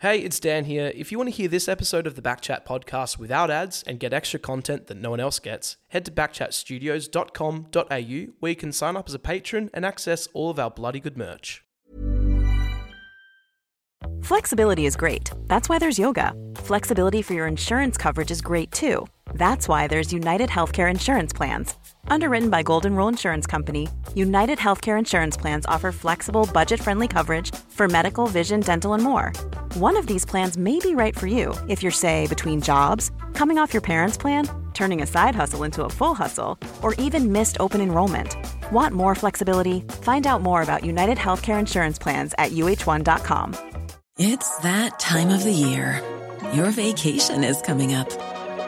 Hey, it's Dan here. If you want to hear this episode of the Backchat podcast without ads and get extra content that no one else gets, head to backchatstudios.com.au where you can sign up as a patron and access all of our bloody good merch. Flexibility is great. That's why there's yoga. Flexibility for your insurance coverage is great too. That's why there's United Healthcare Insurance Plans. Underwritten by Golden Rule Insurance Company, United Healthcare Insurance Plans offer flexible, budget friendly coverage for medical, vision, dental, and more. One of these plans may be right for you if you're, say, between jobs, coming off your parents' plan, turning a side hustle into a full hustle, or even missed open enrollment. Want more flexibility? Find out more about United Healthcare Insurance Plans at uh1.com. It's that time of the year. Your vacation is coming up.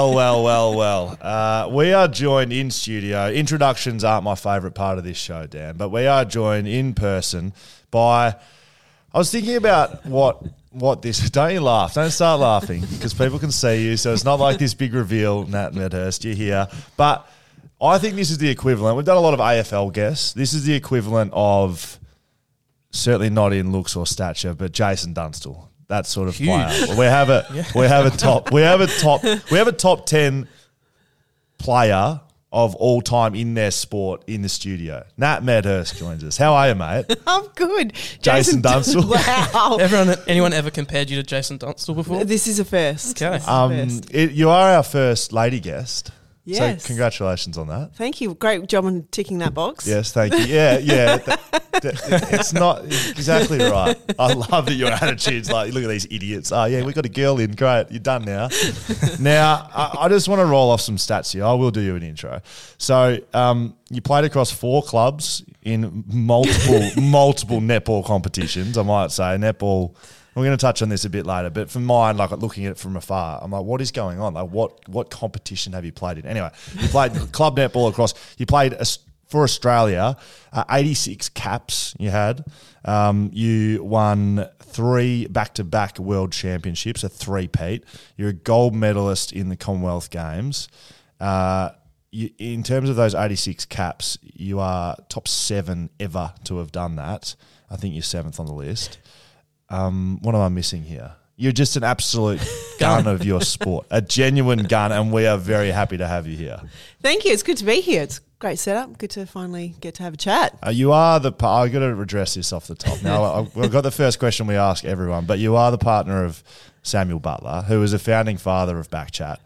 well, well, well, well. Uh, we are joined in studio. Introductions aren't my favourite part of this show, Dan, but we are joined in person by. I was thinking about what what this. Don't you laugh? Don't start laughing because people can see you. So it's not like this big reveal, Nat Medhurst. You're here, but I think this is the equivalent. We've done a lot of AFL guests. This is the equivalent of certainly not in looks or stature, but Jason Dunstall. That sort of player. We have a we have a top we have a top we have a top ten player of all time in their sport in the studio. Nat Medhurst joins us. How are you, mate? I'm good. Jason Dunstall. Wow. Everyone, anyone ever compared you to Jason Dunstall before? this is a first. Okay. This is a Um, first. it, you are our first lady guest. Yes. So congratulations on that. Thank you. Great job on ticking that box. Yes, thank you. Yeah, yeah. It's not exactly right. I love that your attitude's like, look at these idiots. Oh, yeah, we got a girl in. Great. You're done now. now, I, I just want to roll off some stats here. I will do you an intro. So, um, you played across four clubs in multiple, multiple netball competitions, I might say. Netball. We're going to touch on this a bit later, but for mine, like looking at it from afar, I'm like, what is going on? Like, what what competition have you played in? Anyway, you played club netball across. You played a, for Australia, uh, 86 caps you had. Um, you won three back to back world championships, a three peat. You're a gold medalist in the Commonwealth Games. Uh, you, in terms of those 86 caps, you are top seven ever to have done that. I think you're seventh on the list. Um, what am I missing here? You're just an absolute gun of your sport, a genuine gun, and we are very happy to have you here. Thank you. It's good to be here. It's great setup. Good to finally get to have a chat. Uh, you are the. pa- I got to address this off the top. Now I- we've got the first question we ask everyone, but you are the partner of Samuel Butler, who is a founding father of Backchat.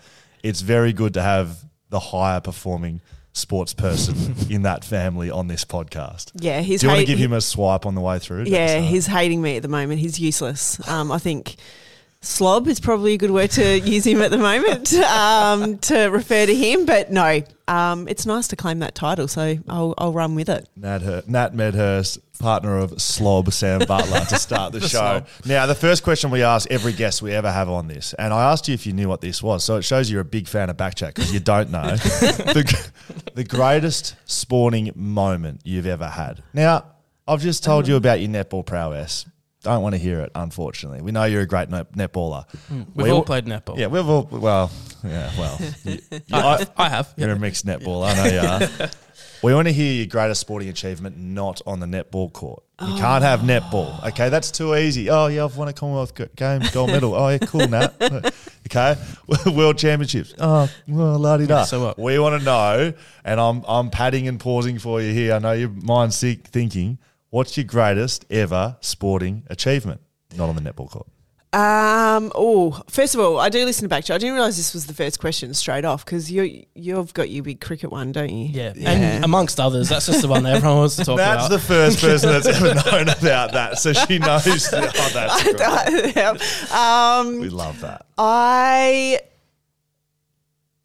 It's very good to have the higher performing sports person in that family on this podcast. Yeah, he's Do you want to give him a swipe on the way through? Yeah, uh, he's hating me at the moment. He's useless. Um, I think slob is probably a good word to use him at the moment um, to refer to him. But no, um, it's nice to claim that title, so I'll, I'll run with it. Nat, Hur- Nat Medhurst, partner of Slob Sam Butler, to start the, show. Now, the first question we ask every guest we ever have on this, and I asked you if you knew what this was, so it shows you're a big fan of Backchat because you don't know. the, the greatest spawning moment you've ever had. Now, I've just told you about your netball prowess. Don't want to hear it, unfortunately. We know you're a great net- netballer. Hmm. We've We- all played netball. Yeah, we've all, well, yeah, well. you- you- I, I have. you're a mixed netball, I know you are. We want to hear your greatest sporting achievement not on the netball court. You can't have netball. Oh. Okay, that's too easy. Oh, yeah, I've won a Commonwealth Games gold medal. Oh, yeah, cool, Nat. Okay, World Championships. Oh, well, la di da. so what? We want to know, and I'm I'm padding and pausing for you here. I know your mind's sick thinking. What's your greatest ever sporting achievement not on the netball court? Um, oh, first of all, I do listen to back to Backchat. I didn't realise this was the first question straight off because you you've got your big cricket one, don't you? Yeah. and amongst others, that's just the one that everyone wants to talk That's about. That's the first person that's ever known about that, so she knows. oh, that's great. um, We love that. I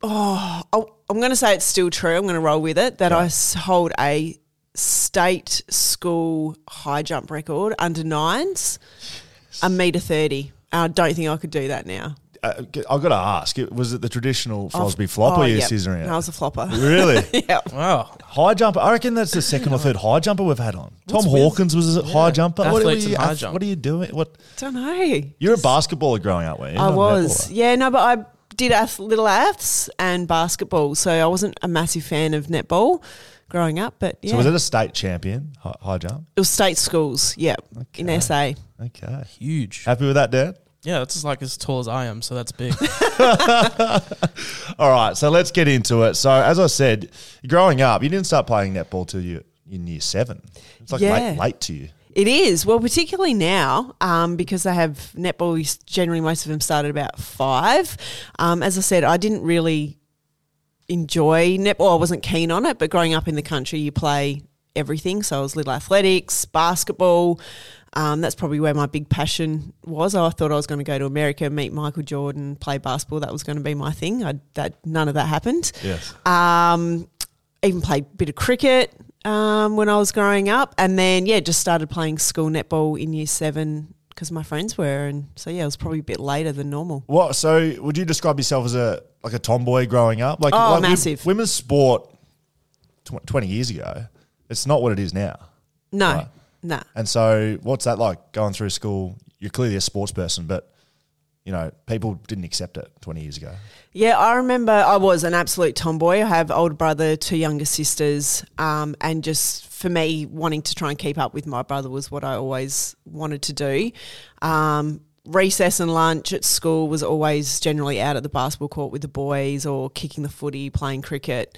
oh, I'll- I'm going to say it's still true. I'm going to roll with it that I hold a state school high jump record under nines, a meter thirty. I don't think I could do that now. Uh, I've got to ask, was it the traditional Fosbury flop or Oh, you yep. scissoring it? I was a flopper. Really? yeah. Wow. High jumper. I reckon that's the second or third high jumper we've had on. Tom Hawkins was a high jumper. What, are you, and high jump. what are you doing? What? Don't know. You're a basketballer growing up, weren't you? I was. Yeah, no, but I did ath- little aths and basketball, so I wasn't a massive fan of netball growing up. But yeah, So was it a state champion high, high jump? it was state schools. Yeah, in SA. Okay. Huge. Happy with that, Dad? Yeah, it's just like as tall as I am, so that's big. All right, so let's get into it. So, as I said, growing up, you didn't start playing netball till you in year seven. It's like Yeah. late, late to you. It is well, particularly now um, because they have netball. Generally, most of them start at about five. Um, as I said, I didn't really enjoy netball. I wasn't keen on it, but growing up in the country, you play everything. So I was little athletics, basketball. Um, that's probably where my big passion was. I thought I was going to go to America, meet Michael Jordan, play basketball. That was going to be my thing. I, that none of that happened. Yes. Um, even played a bit of cricket um, when I was growing up, and then yeah, just started playing school netball in year seven because my friends were, and so yeah, it was probably a bit later than normal. What? So, would you describe yourself as a like a tomboy growing up? Like, Oh, like massive. women's sport tw- twenty years ago. It's not what it is now. No, Right. no. And so, what's that like going through school? You're clearly a sports person, but you know, people didn't accept it 20 years ago. Yeah, I remember I was an absolute tomboy. I have older brother, two younger sisters, um, and just for me, wanting to try and keep up with my brother was what I always wanted to do. Um, recess and lunch at school was always generally out at the basketball court with the boys or kicking the footy, playing cricket.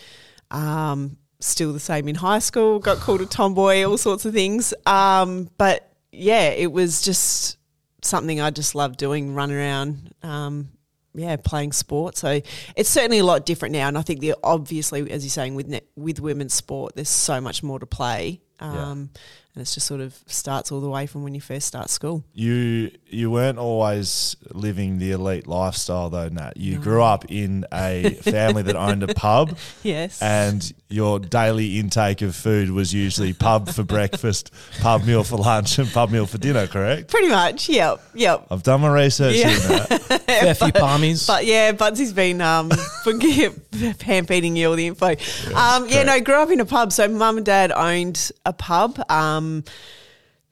Um, still the same in high school. Got called a tomboy, all sorts of things. Um, but yeah, it was just something I just loved doing, run around. Um, yeah, playing sport. So it's certainly a lot different now, and I think the obviously, as you're saying, with net, with women's sport, there's so much more to play, um, and it's just sort of starts all the way from when you first start school. You you weren't always living the elite lifestyle though, Nat. You grew up in a family that owned a pub Yes, and your daily intake of food was usually pub for breakfast, pub meal for lunch, and pub meal for dinner, correct? pretty much. Yep, yep. I've done my research Yeah. here, Nat. Fair few palmies. But yeah, Budsy's been um, hand feeding you all the info. um, yeah, no, grew up in a pub. So mum and dad owned a pub. Um,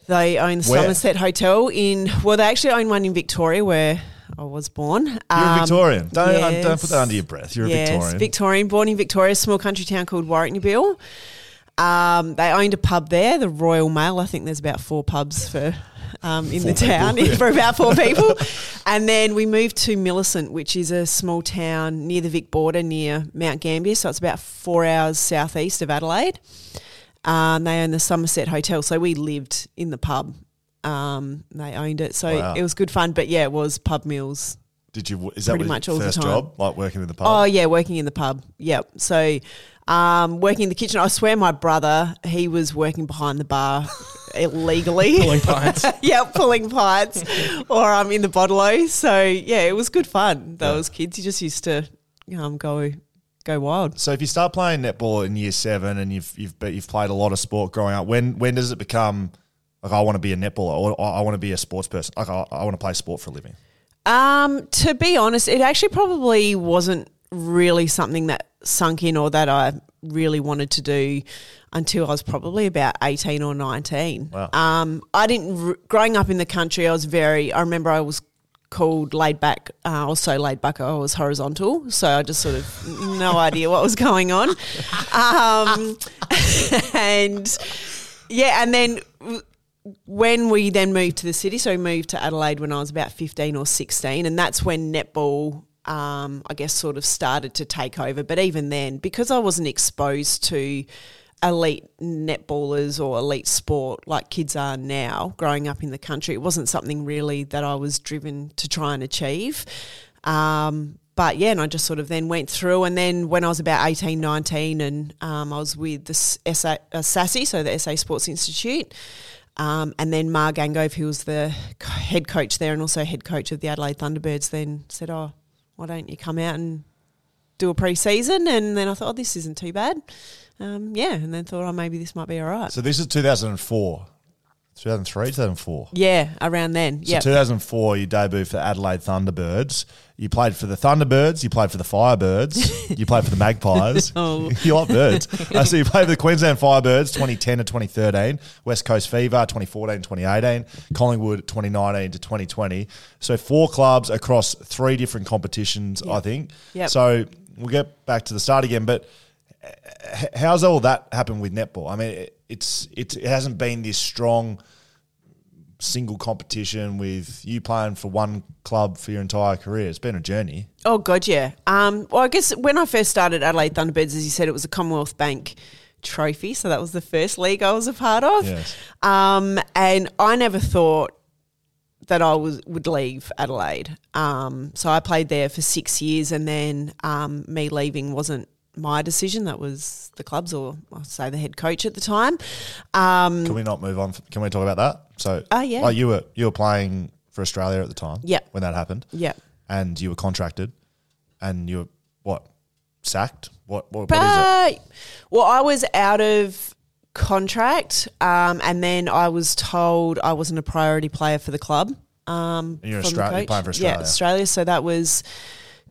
they own the Where? Somerset Hotel in. Well, they actually own one in Victoria where I was born. You're a Victorian. Don't, uh, don't put that under your breath. You're a yes, Victorian. Victorian, born in Victoria, a small country town called Warracknabeal. Um, they owned a pub there, the Royal Mail. I think there's about four pubs for um, in the town for about four people. And then we moved to Millicent, which is a small town near the Vic border, near Mount Gambier. So it's about four hours southeast of Adelaide. Um, they own the Somerset Hotel, so we lived in the pub. Um, they owned it, so Wow. it was good fun. But yeah, it was pub meals Did you? Is that Pretty what much your all the first time. job, like working in the pub? Oh yeah, working in the pub. Yep. So um, working in the kitchen. I swear, my brother he was working behind the bar illegally. Pulling pints. yep, pulling pints, or um in the bottle So yeah, it was good fun. Those kids, you just used to um go go wild. So if you start playing netball in year seven and you've you've but you've played a lot of sport growing up, when when does it become like I want to be a netballer or I want to be a sports person? Like I, I want to play sport for a living. Um, to be honest, it actually probably wasn't really something that sunk in or that I really wanted to do until I was probably about 18 or 19. Wow. Um, I didn't, growing up in the country, I was very, I remember I was called laid back, uh, I so laid back, I was horizontal. So I just sort of, no idea what was going on. Um, and yeah, and then when we then moved to the city, so we moved to Adelaide when I was about 15 or 16, and that's when netball, um, I guess, sort of started to take over. But even then, because I wasn't exposed to elite netballers or elite sport like kids are now, growing up in the country, it wasn't something really that I was driven to try and achieve. Um, but yeah, and I just sort of then went through. And then when I was about 18, 19, and um, I was with the SA, uh, SASI, so the SA Sports Institute. Um, and then Marg Angove, who was the head coach there and also head coach of the Adelaide Thunderbirds, then said, Oh, why don't you come out and do a pre-season, and then I thought, oh, this isn't too bad. Um, yeah, and then thought, oh, maybe this might be all right. So this is 2004, 2003, 2004. yeah, around then. So Yeah, 2004, you debuted for Adelaide Thunderbirds. You played for the Thunderbirds. You played for the Firebirds. you played for the Magpies. Oh. you like birds. Uh, so you played for the Queensland Firebirds 2010 to 2013, West Coast Fever 2014 2018, Collingwood 2019 to 2020. So four clubs across three different competitions, I think. Yep. So we'll get back to the start again, but how's all that happened with netball? I mean, it, it's, it's it hasn't been this strong single competition with you playing for one club for your entire career. It's been a journey. Oh god, yeah. Um, well, I guess when I first started Adelaide Thunderbirds, as you said, it was a Commonwealth Bank trophy, so that was the first league I was a part of. Yes. Um, and I never thought that I was would leave Adelaide. Um, so I played there for six years, and then um, me leaving wasn't my decision. That was the club's, or I'll say the head coach at the time. Um, Can we not move on? Can we talk about that? So, Oh, yeah. like you were you were playing for Australia at the time. Yeah. when that happened. yeah. and you were contracted, and you were what sacked? What what, what is it? Well, I was out of contract, um, and then I was told I wasn't a priority player for the club. Um, And you're from the Austra- you're playing for Australia. Yeah, Australia. Australia. So that was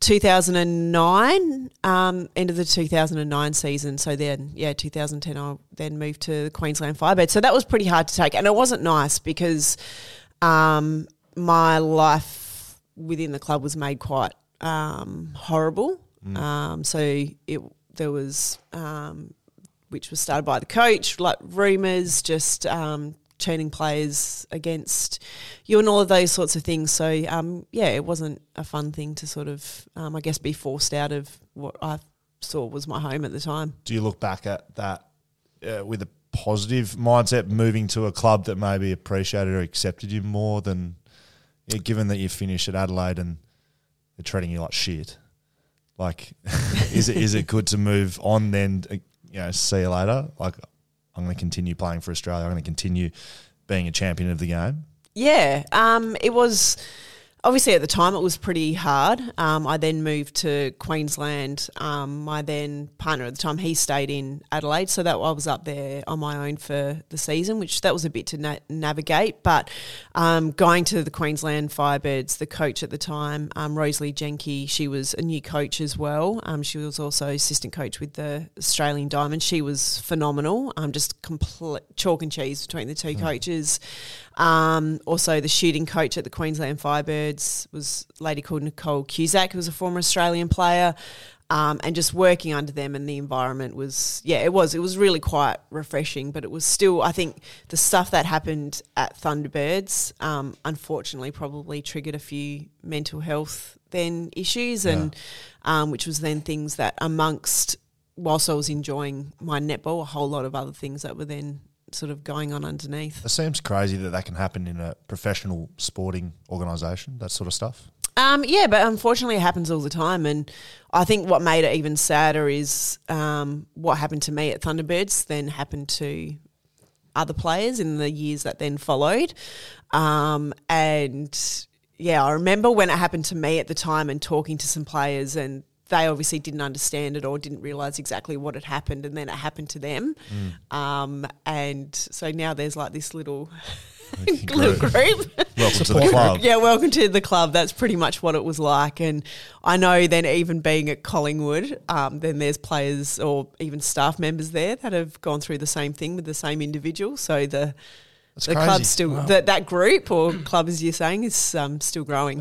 2009, um, end of the 2009 season. So then, yeah, 2010, I then moved to the Queensland Firebird. So that was pretty hard to take, and it wasn't nice because um, my life within the club was made quite um, horrible. Um, so it there was um, which was started by the coach, like rumours, just um, turning players against you and all of those sorts of things. So um, yeah, it wasn't a fun thing to sort of um, I guess be forced out of what I saw was my home at the time. Do you look back at that uh, with a positive mindset, moving to a club that maybe appreciated or accepted you more than, yeah, given that you finished at Adelaide and they're treating you like shit? Like, is it is it good to move on then? uh, You know, see you later. Like, I'm going to continue playing for Australia. I'm going to continue being a champion of the game. Yeah, um, it was obviously at the time it was pretty hard. Um, I then moved to Queensland. Um, my then partner at the time he stayed in Adelaide, so that I was up there on my own for the season, which that was a bit to na- navigate. But um, going to the Queensland Firebirds, the coach at the time, um, Roselee Jencke, she was a new coach as well. Um, she was also assistant coach with the Australian Diamond. She was phenomenal. Um, just complete chalk and cheese between the two coaches. Um, also, the shooting coach at the Queensland Firebirds was a lady called Nicole Cusack, who was a former Australian player. Um, and just working under them and the environment was, yeah, it was. It was really quite refreshing, but it was still, I think, the stuff that happened at Thunderbirds, um, unfortunately, probably triggered a few mental health then issues, and um, which was then things that amongst whilst I was enjoying my netball, a whole lot of other things that were then sort of going on underneath. It seems crazy that that can happen in a professional sporting organisation. That sort of stuff. Um, yeah, but unfortunately, it happens all the time. And I think what made it even sadder is um, what happened to me at Thunderbirds then happened to other players in the years that then followed. Um, and yeah, I remember when it happened to me at the time and talking to some players, and they obviously didn't understand it or didn't realize exactly what had happened, and then it happened to them. Um, and so now there's like this little. little group Welcome to the club. yeah, welcome to the club. That's pretty much what it was like. And I know then, even being at Collingwood, um, then there's players or even staff members there that have gone through the same thing with the same individual. So the It's the crazy. club's still that that group or club, as you're saying, is um, still growing.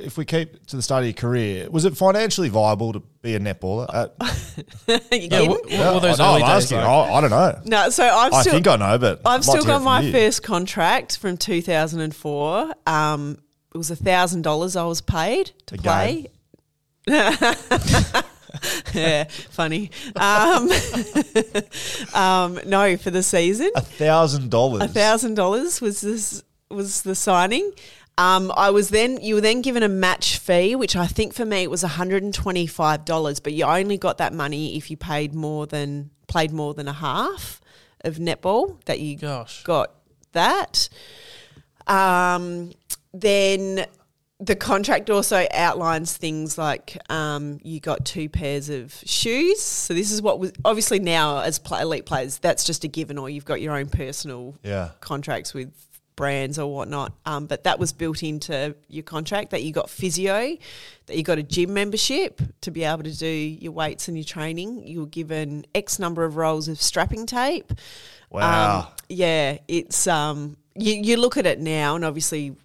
if we keep to the start of your career, was it financially viable to be a netballer? At, You Yeah, kidding? what, what were those I early I'm days I, I don't know. no, so I've I think I know, but I've still like to hear got my you. first contract from 2004. Um, it was a thousand dollars I was paid to A play. yeah, funny. Um, um, no, for the season, A thousand dollars. a thousand dollars was this was the signing. Um, I was then you were then given a match fee, which I think for me it was one hundred and twenty five dollars, but you only got that money if you paid more than played more than a half of netball that you Gosh. got that. Um, then the contract also outlines things like um, you got two pairs of shoes. So this is what was obviously now as play, elite players, that's just a given, or you've got your own personal Yeah. contracts with brands or whatnot. Um, but that was built into your contract that you got physio, that you got a gym membership to be able to do your weights and your training. You were given X number of rolls of strapping tape. Wow. Um, yeah, it's um you, you look at it now and obviously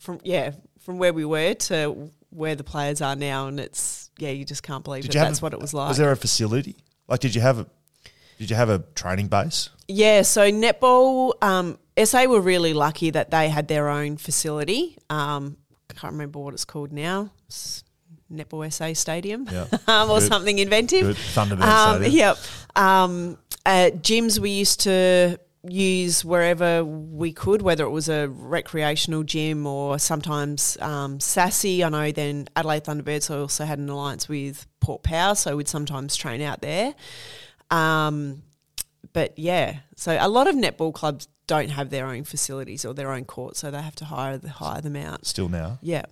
from yeah, from where we were to where the players are now and it's yeah, you just can't believe Did have that's a- what it was like. Was there a facility? Like, did you have a did you have a training base? Yeah, so netball, um, SA were really lucky that they had their own facility. Um, can't remember what it's called now. It's Netball SA Stadium, Yeah. um, or Good. something inventive. Good. Thunderbird Um, Stadium. yep. Um, uh, gyms we used to use wherever we could, whether it was a recreational gym or sometimes um, SASI. I know then Adelaide Thunderbirds also had an alliance with Port Power, so we'd sometimes train out there. Um, but yeah, so a lot of netball clubs don't have their own facilities or their own courts, so they have to hire the, hire them out. Still now, Yeah.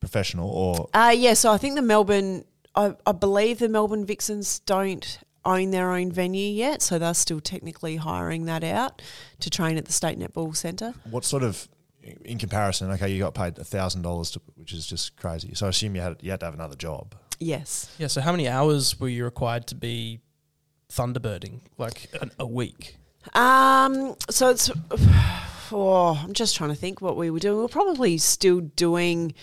professional or Uh, yeah, so I think the Melbourne, I, I believe the Melbourne Vixens don't own their own venue yet, so they're still technically hiring that out to train at the State Netball Centre. what sort of in comparison? Okay, you got paid thousand dollars, which is just crazy. So I assume you had you had to have another job. Yes. Yeah. So how many hours were you required to be thunderbirding? Like a, a week? Um, so it's, oh, I'm just trying to think what we were doing. We we're probably still doing,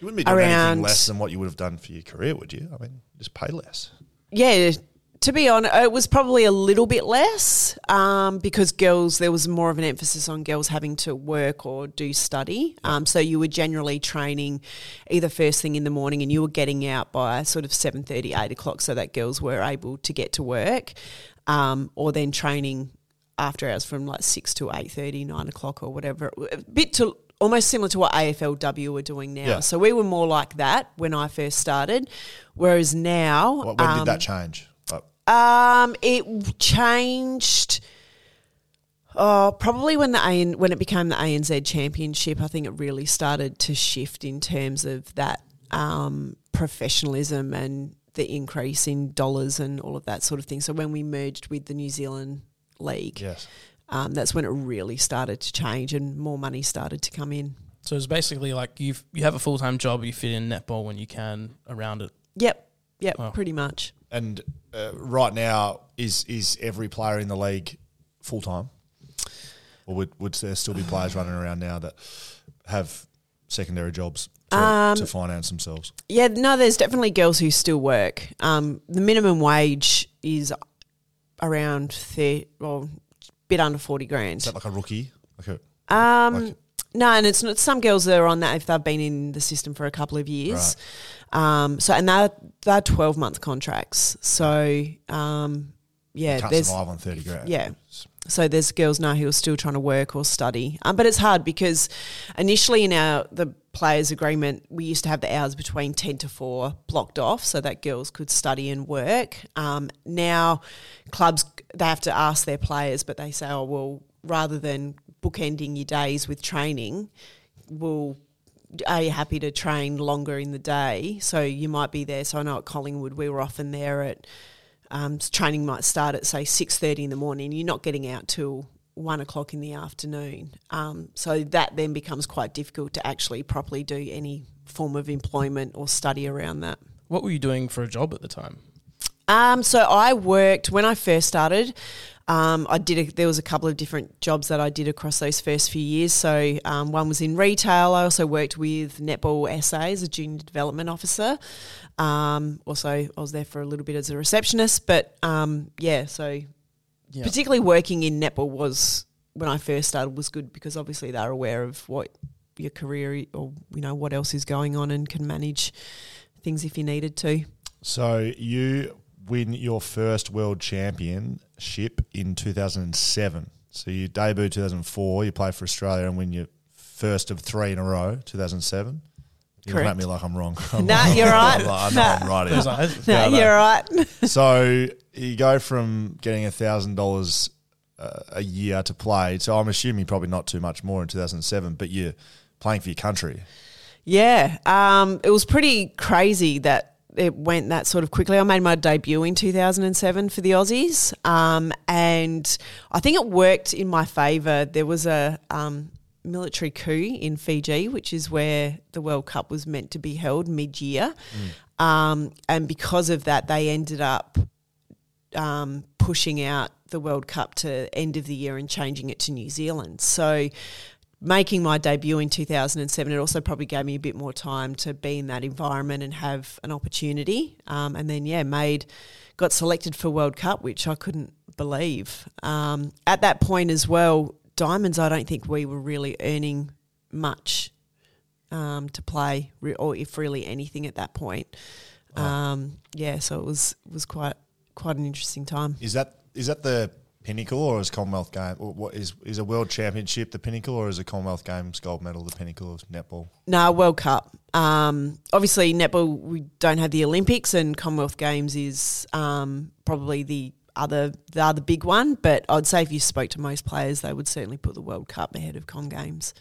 You wouldn't be doing anything less than what you would have done for your career, would you? I mean, just pay less. yeah, to be honest, it was probably a little bit less um, because girls, there was more of an emphasis on girls having to work or do study. Um, so you were generally training either first thing in the morning and you were getting out by sort of 7.30, 8 o'clock so that girls were able to get to work um, or then training after hours from like 6 to 8.30, 9 o'clock or whatever. A bit to almost similar to what AFLW were doing now. Yeah. So we were more like that when I first started, whereas now... What, when um, did that change? Like, um, it changed. Oh, probably when the AN, when it became the ANZ Championship, I think it really started to shift in terms of that um, professionalism and the increase in dollars and all of that sort of thing. So when we merged with the New Zealand League, yes. um, that's when it really started to change and more money started to come in. So it's basically like you you have a full time job, you fit in netball when you can around it. Yep, yep, Wow. pretty much. And uh, right now, is is every player in the league full time, or would would there still be players running around now that have secondary jobs to, Um, to finance themselves? Yeah, no, there's definitely girls who still work. Um, the minimum wage is around thirty, well, bit under forty grand. Is that like a rookie? Like a, Um, like- no, and it's not some girls that are on that if they've been in the system for a couple of years. Um, so and they're they're twelve month contracts. So um, yeah, can't there's survive on thirty grand. yeah. So there's girls now who are still trying to work or study, um, but it's hard because initially in our the players agreement we used to have the hours between ten to four blocked off so that girls could study and work. Um, now clubs they have to ask their players, but they say, oh well, rather than bookending your days with training, we'll are you happy to train longer in the day? So you might be there. So I know at Collingwood we were often there at um, training might start at say six thirty in the morning. You're not getting out till one o'clock in the afternoon. Um, so that then becomes quite difficult to actually properly do any form of employment or study around that. What were you doing for a job at the time? Um, so I worked when I first started. Um, I did. A, there was a couple of different jobs that I did across those first few years. So um, one was in retail. I also worked with Netball SA as a junior development officer. Um, also, I was there for a little bit as a receptionist. But um, yeah, so Yeah. particularly working in netball was when I first started was good because obviously they're aware of what your career or you know what else is going on and can manage things if you needed to. So you win your first world championship in 2007. So you debut 2004. You play for Australia and win your first of three in a row. 2007. You look at Correct. me like I'm wrong. Nah, you're right. I'm know I'm right. Those here. eyes. No, Yeah, you're right. so you go from getting a thousand dollars uh, a year to play. So I'm assuming probably not too much more in 2007, but you're playing for your country. Yeah, um, it was pretty crazy that it went that sort of quickly. I made my debut in 2007 for the Aussies, um, and I think it worked in my favour. There was a um, military coup in Fiji, which is where the World Cup was meant to be held mid year. Um, and because of that, they ended up um, pushing out the World Cup to end of the year and changing it to New Zealand. So, making my debut in 2007, it also probably gave me a bit more time to be in that environment and have an opportunity. Um, and then, yeah, made got selected for World Cup, which I couldn't believe. Um, at that point as well, Diamonds, I don't think we were really earning much um, to play, re- or if really anything at that point. Um, yeah, so it was was quite quite an interesting time. Is that is that the pinnacle, or is Commonwealth game? Or what is is a World Championship the pinnacle, or is a Commonwealth Games gold medal the pinnacle of netball? No, World Cup. Um, obviously, netball we don't have the Olympics, and Commonwealth Games is um, probably the other the other big one. But I'd say if you spoke to most players, they would certainly put the World Cup ahead of Com Games.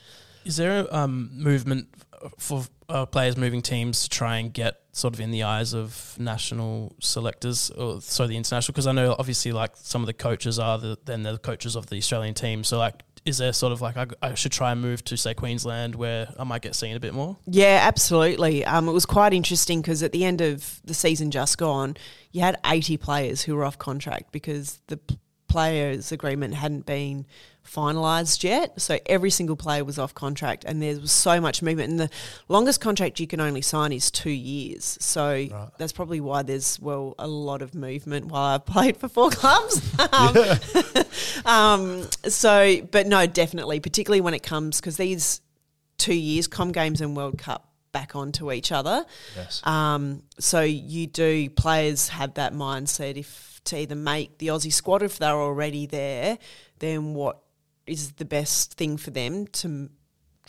Is there a um, movement f- for uh, players moving teams to try and get sort of in the eyes of national selectors, or so the international? Because I know obviously like some of the coaches are the then the coaches of the Australian team. So like, is there sort of like I, I should try and move to say Queensland where I might get seen a bit more? Yeah, absolutely. Um, it was quite interesting because at the end of the season just gone, you had 80 players who were off contract because the players' agreement hadn't been finalised yet. So every single player was off contract, and there was so much movement. And the longest contract you can only sign is two years. So that's probably why there's well a lot of movement while I've played for four clubs. um, um, so, but no, definitely, particularly when it comes because these two years, Com Games and World Cup back onto each other. Yes. Um, so you do players have that mindset if to either make the Aussie squad if they're already there, then what is the best thing for them to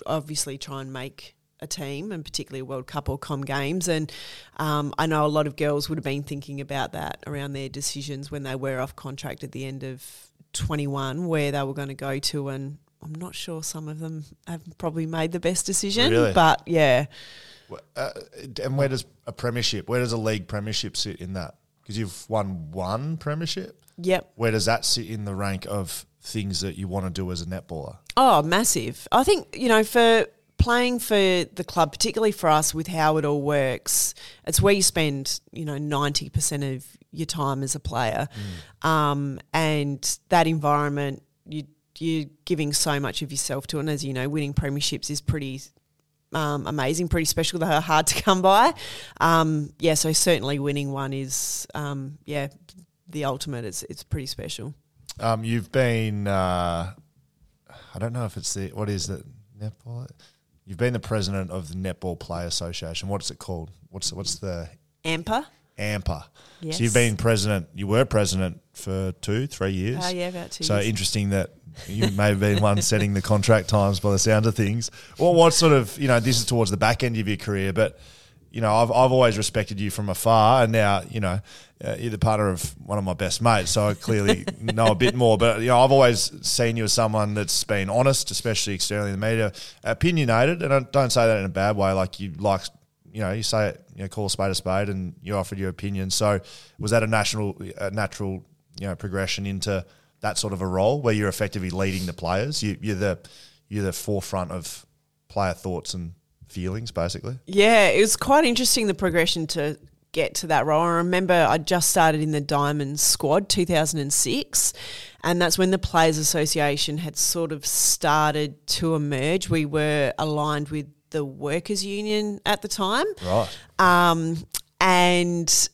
obviously try and make a team and particularly a World Cup or Com Games. And um, I know a lot of girls would have been thinking about that around their decisions when they were off contract at the end of 21, where they were going to go to. And I'm not sure some of them have probably made the best decision, Really? but yeah. Uh, and where does a premiership? Where does a league premiership sit in that? Because you've won one premiership. Yep. Where does that sit in the rank of things that you want to do as a netballer? Oh, massive. I think, you know, for playing for the club, particularly for us with how it all works, it's where you spend, you know, 90% of your time as a player. Um, and that environment, you, you're giving so much of yourself to. it. And as you know, winning premierships is pretty um, amazing, pretty special. They're hard to come by. Um, yeah, so certainly winning one is, um, yeah, the ultimate. It's, it's pretty special. Um, you've been, uh, I don't know if it's the, what is it, netball? You've been the president of the Netball Play Association. What's it called? What's what's the Amper? AMPA? Yes. So you've been president. You were president for two, three years. Oh, yeah, about two So years. interesting that you may have been one setting the contract times by the sound of things. Well, what sort of you know this is towards the back end of your career, but you know I've I've always respected you from afar, and now you know uh, you're the partner of one of my best mates, so I clearly know a bit more. But you know I've always seen you as someone that's been honest, especially externally in the media, opinionated, and I don't say that in a bad way. Like you like you know, you say it, you know, call a spade a spade, and you offered your opinion. So, was that a national, a natural, you know, progression into that sort of a role where you're effectively leading the players? You, you're the, you're the forefront of player thoughts and feelings, basically. Yeah, it was quite interesting the progression to get to that role. I remember I just started in the Diamonds squad 2006 and that's when the Players Association had sort of started to emerge. We were aligned with the workers union at the time. Right. Um, and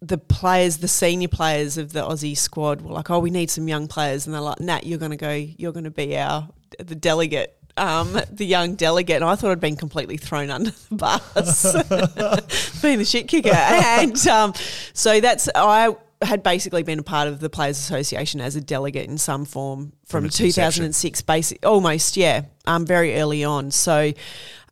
the players, the senior players of the Aussie squad were like, "Oh, we need some young players," and they're like, "Nat, you're going to go. You're going to be our the delegate." Um, the young delegate, and I thought I'd been completely thrown under the bus, being the shit kicker, and um, so that's I had basically been a part of the Players Association as a delegate in some form from, From 2006, basic almost yeah, um, very early on. So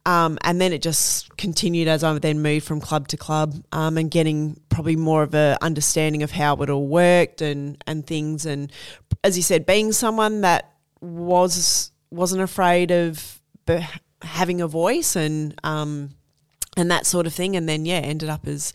um, and then it just continued as I then moved from club to club um, and getting probably more of a understanding of how it all worked and, and things. And as you said, being someone that was wasn't afraid of be- having a voice and um, and that sort of thing. And then yeah, ended up as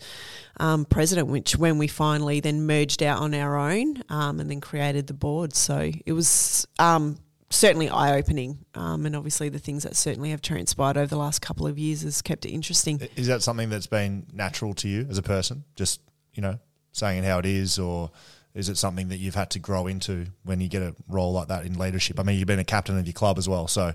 um, president, which when we finally then merged out on our own um, and then created the board. So it was um, certainly eye opening, um, and obviously the things that certainly have transpired over the last couple of years has kept it interesting. Is that something that's been natural to you as a person? Just you know, saying it how it is, or is it something that you've had to grow into when you get a role like that in leadership? I mean, you've been a captain of your club as well, so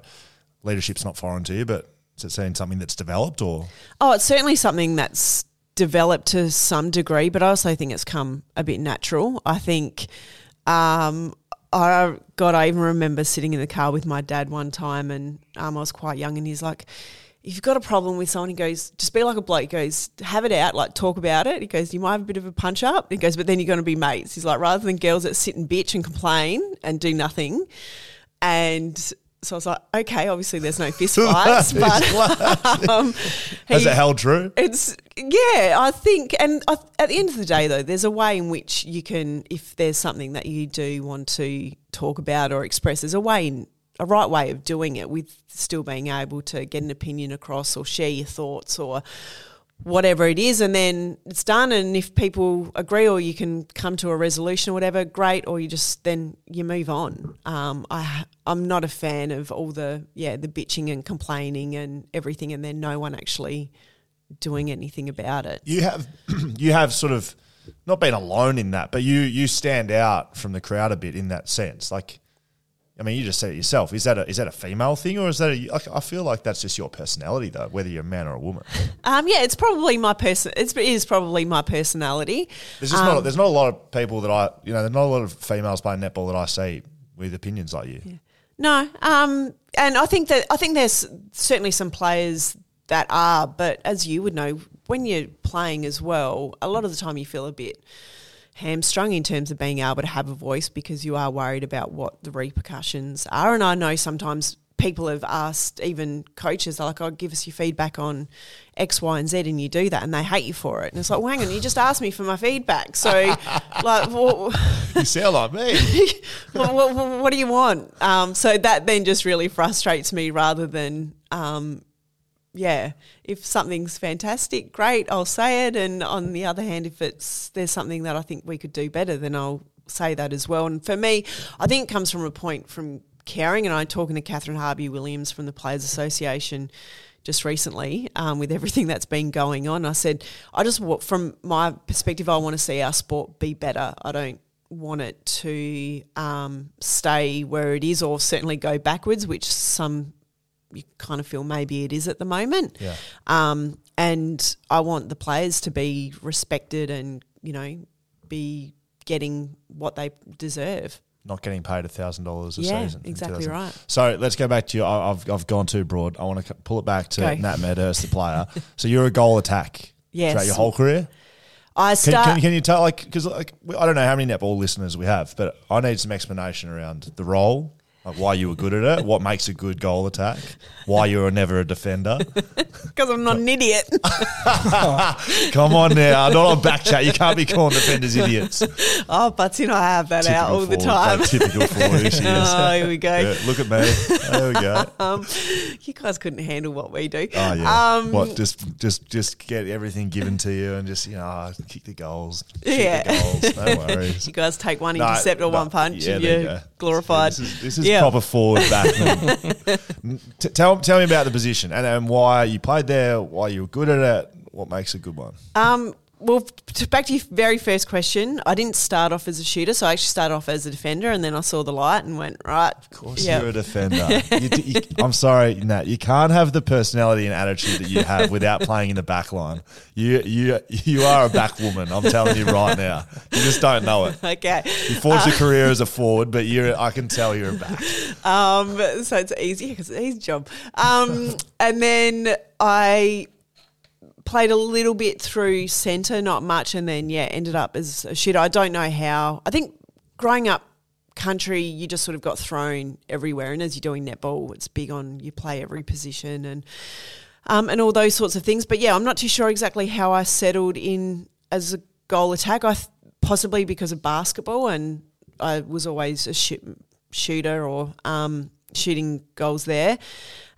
leadership's not foreign to you, but is it saying something that's developed or? Oh, it's certainly something that's developed to some degree, but I also think it's come a bit natural. I think, um, I God, I even remember sitting in the car with my dad one time, and um, I was quite young, and he's like, "If you've got a problem with someone," he goes, "Just be like a bloke." He goes, "Have it out, like talk about it." He goes, "You might have a bit of a punch up." He goes, "But then you're going to be mates." He's like, rather than girls that sit and bitch and complain and do nothing, and so I was like, okay, obviously there's no fist fights, but um, Has he- it held true? it's yeah, I think, and I, at the end of the day, though, there's a way in which you can, if there's something that you do want to talk about or express, there's a way, in, a right way of doing it with still being able to get an opinion across or share your thoughts or whatever it is, and then it's done. And if people agree or you can come to a resolution or whatever, great. Or you just then you move on. Um, I I'm not a fan of all the yeah the bitching and complaining and everything, and then no one actually doing anything about it. You have you have sort of not been alone in that, but you you stand out from the crowd a bit in that sense. Like, I mean, you just said it yourself. Is that a is that a female thing, or is that a? I- I feel like that's just your personality, though, whether you're a man or a woman. Um, yeah, it's probably my person. It's, it is probably my personality. There's just not there's not a lot of people that I you know there's not a lot of females playing netball that I see with opinions like you. No, um, and I think that I think there's certainly some players that are, but as you would know, when you're playing as well, a lot of the time you feel a bit hamstrung in terms of being able to have a voice because you are worried about what the repercussions are. And I know sometimes people have asked, even coaches, they're like, "Oh, give us your feedback on X, Y, and Z," and you do that, and they hate you for it. And it's like, well, hang on, you just asked me for my feedback, so like, well, You sound like me. what, what, what do you want? Um, so that then just really frustrates me rather than, um, yeah, if something's fantastic, great, I'll say it. And on the other hand, if it's there's something that I think we could do better, then I'll say that as well. And for me, I think it comes from a point from caring. And I'm talking to Kathryn Harby-Williams from the Players Association just recently um, with everything that's been going on. I said, I just, from my perspective, I want to see our sport be better. I don't want it to um, stay where it is or certainly go backwards, which some you kind of feel maybe it is at the moment. Yeah. Um, and I want the players to be respected and, you know, be getting what they deserve. Not getting paid a thousand dollars a Yeah, season. exactly right. So let's go back to you. I- I've I've gone too broad. I want to pull it back to Go. Nat Medhurst, the player. so you're a goal attack. Yes. Throughout your whole career. I Can, start. can, can you tell, like, because like, I don't know how many netball listeners we have, but I need some explanation around the role, like why you were good at it, what makes a good goal attack, why you were never a defender. Because I'm not an idiot. Come on now, I'm not on back chat. You can't be calling defenders idiots. oh, but you know, I have that out all the time. typical forward. She is. oh, here we go. Yeah, look at me. There we go. Um, you guys couldn't handle what we do. Oh yeah. Um, what? Just, just, just get everything given to you, and just you know, ah, kick the goals. Yeah. the goals. No worries. You guys take one No, intercept or no, one punch yeah, and you you're go. glorified. This is, this is Yeah. Proper forward back. T- tell, tell me about the position and, and why you played there, why you were good at it, what makes a good one. Um, well, back to your very first question, I didn't start off as a shooter, so I actually started off as a defender, and then I saw the light and went right. Of course you're a defender. you, d- you, I'm sorry, Nat. You can't have the personality and attitude that you have without playing in the back line. You, you, you are a back woman. I'm telling you right now. You just don't know it. Okay. You forged a career as a forward, but you're. I can tell you're a back. Um, so it's easy because it's an easy job. Um, and then I played a little bit through centre, not much, and then yeah, ended up as a shooter. I don't know how. I think growing up country, you just sort of got thrown everywhere, and as you're doing netball, it's big on you play every position and um, and all those sorts of things. But yeah, I'm not too sure exactly how I settled in as a goal attack. I th- possibly because of basketball, and I was always a shoot, shooter or um, shooting goals there.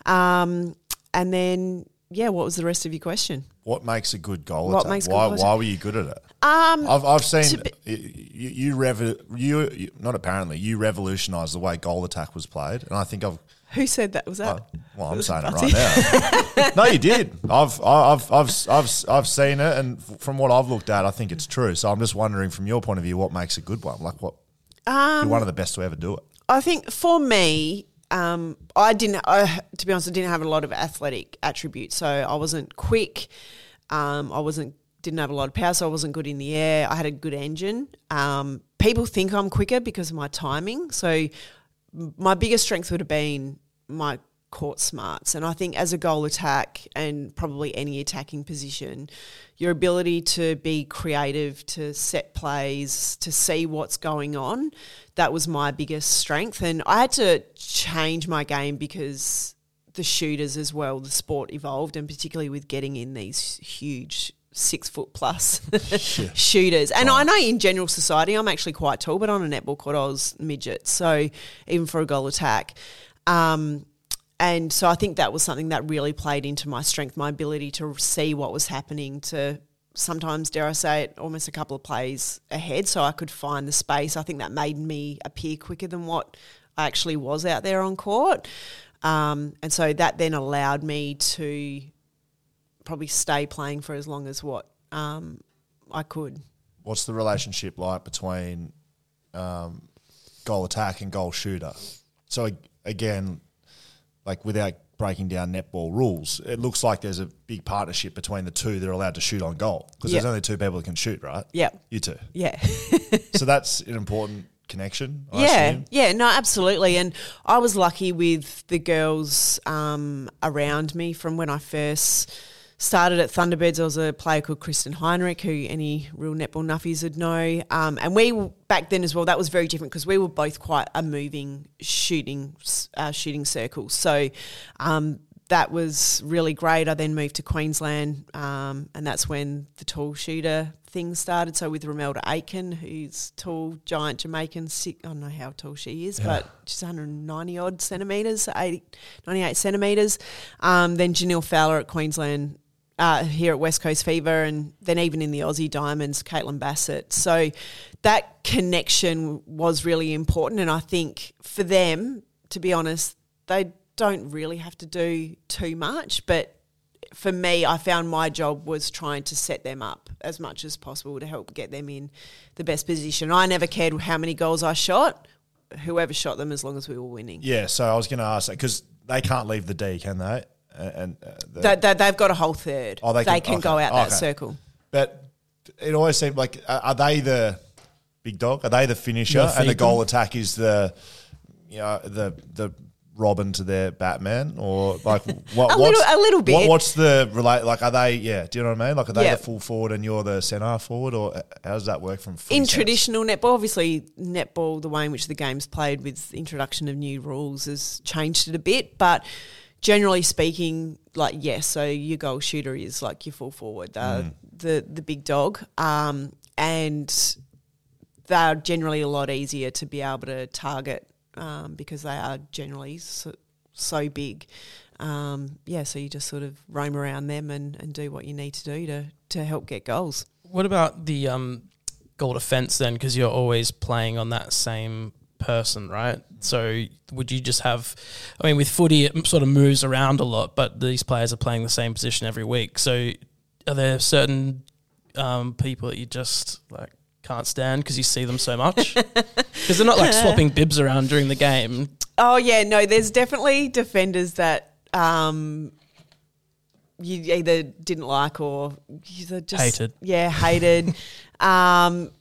Um, and then, yeah, what was the rest of your question? What makes a good goal What attack? makes a good why, why were you good at it? Um, I've, I've seen be- you, you, revo- you, you, not apparently, you revolutionised the way goal attack was played. And I think I've, who said that? Was that? oh, well, I'm saying it right now. no, you did. I've, I've, I've, I've, I've seen it. And from what I've looked at, I think it's true. So I'm just wondering from your point of view, what makes a good one? Like what, Um, you're one of the best to ever do it. I think for me, um, I didn't. I, to be honest, I didn't have a lot of athletic attributes. So I wasn't quick. Um, I wasn't. Didn't have a lot of power, so I wasn't good in the air. I had a good engine. Um, people think I'm quicker because of my timing. So my biggest strength would have been my court smarts. And I think as a goal attack and probably any attacking position, your ability to be creative, to set plays, to see what's going on, that was my biggest strength. And I had to change my game because the shooters as well, the sport evolved, and particularly with getting in these huge six foot plus shooters. And I know in general society, I'm actually quite tall, but on a netball court, I was midget. So even for a goal attack. Um, and so I think that was something that really played into my strength, my ability to see what was happening, to sometimes, dare I say it, almost a couple of plays ahead so I could find the space. I think that made me appear quicker than what I actually was out there on court. Um, and so that then allowed me to probably stay playing for as long as what um, I could. What's the relationship like between um, goal attack and goal shooter? So again, like without breaking down netball rules, it looks like there's a big partnership between the two that are allowed to shoot on goal because there's only two people that can shoot, right? Yeah. you two. Yeah. so that's an important connection. I yeah, assume. yeah, no, absolutely. And I was lucky with the girls um, around me from when I first started at Thunderbirds. There was a player called Kristen Heinrich, who any real netball nuffies would know. Um, and we back then as well, that was very different because we were both quite a moving shooting uh, shooting circle. So. Um, that was really great. I then moved to Queensland, um, and that's when the tall shooter thing started. So with Romelda Aiken, who's tall, giant Jamaican, sick, I don't know how tall she is, but she's 190 odd centimetres, 80, 98 centimetres. Um, then Jhaniele Fowler at Queensland, uh, here at West Coast Fever, and then even in the Aussie Diamonds, Caitlin Bassett. So that connection was really important, and I think for them, to be honest, they don't really have to do too much, but for me, I found my job was trying to set them up as much as possible to help get them in the best position. I never cared how many goals I shot, whoever shot them, as long as we were winning. Yeah, so I was going to ask that because they can't leave the D, can they? And, and uh, the, They, they, they've got a whole third. Oh, they they can- can, go out that okay. circle. But it always seemed like are are they the big dog? Are they the finisher? The and the goal attack is the you know the the Robin to their Batman, or like what? A what's, little- a little What, bit. what's the relate? Like, are they? Yeah, do you know what I mean? Like, are they Yeah. the full forward and you're the centre forward, or how does that work from in sense? traditional netball, obviously netball, the way in which the game's played with the introduction of new rules has changed it a bit, but generally speaking, like yes, so your goal shooter is like your full forward, the the, the big dog, um, and they're generally a lot easier to be able to target um, because they are generally so, so big. Um, yeah, so you just sort of roam around them and, and do what you need to do to to help get goals. What about the um, goal defense then? Because you're always playing on that same person, right? So would you just have? I mean, with footy, it sort of moves around a lot, but these players are playing the same position every week. So are there certain um, people that you just like can't stand because you see them so much? Because they're not like swapping bibs around during the game. Oh yeah, no, there's definitely defenders that um, you either didn't like or you just Hated. Yeah, hated. um,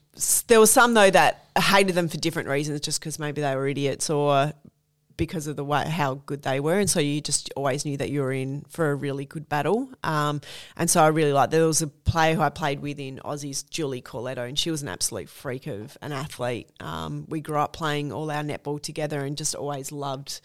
there were some though that hated them for different reasons, just because maybe they were idiots or because of the way how good they were, and so you just always knew that you were in for a really good battle. Um, and so I really liked. There was a player who I played with in Aussies, Julie Corletto, and she was an absolute freak of an athlete. Um, we grew up playing all our netball together, and just always loved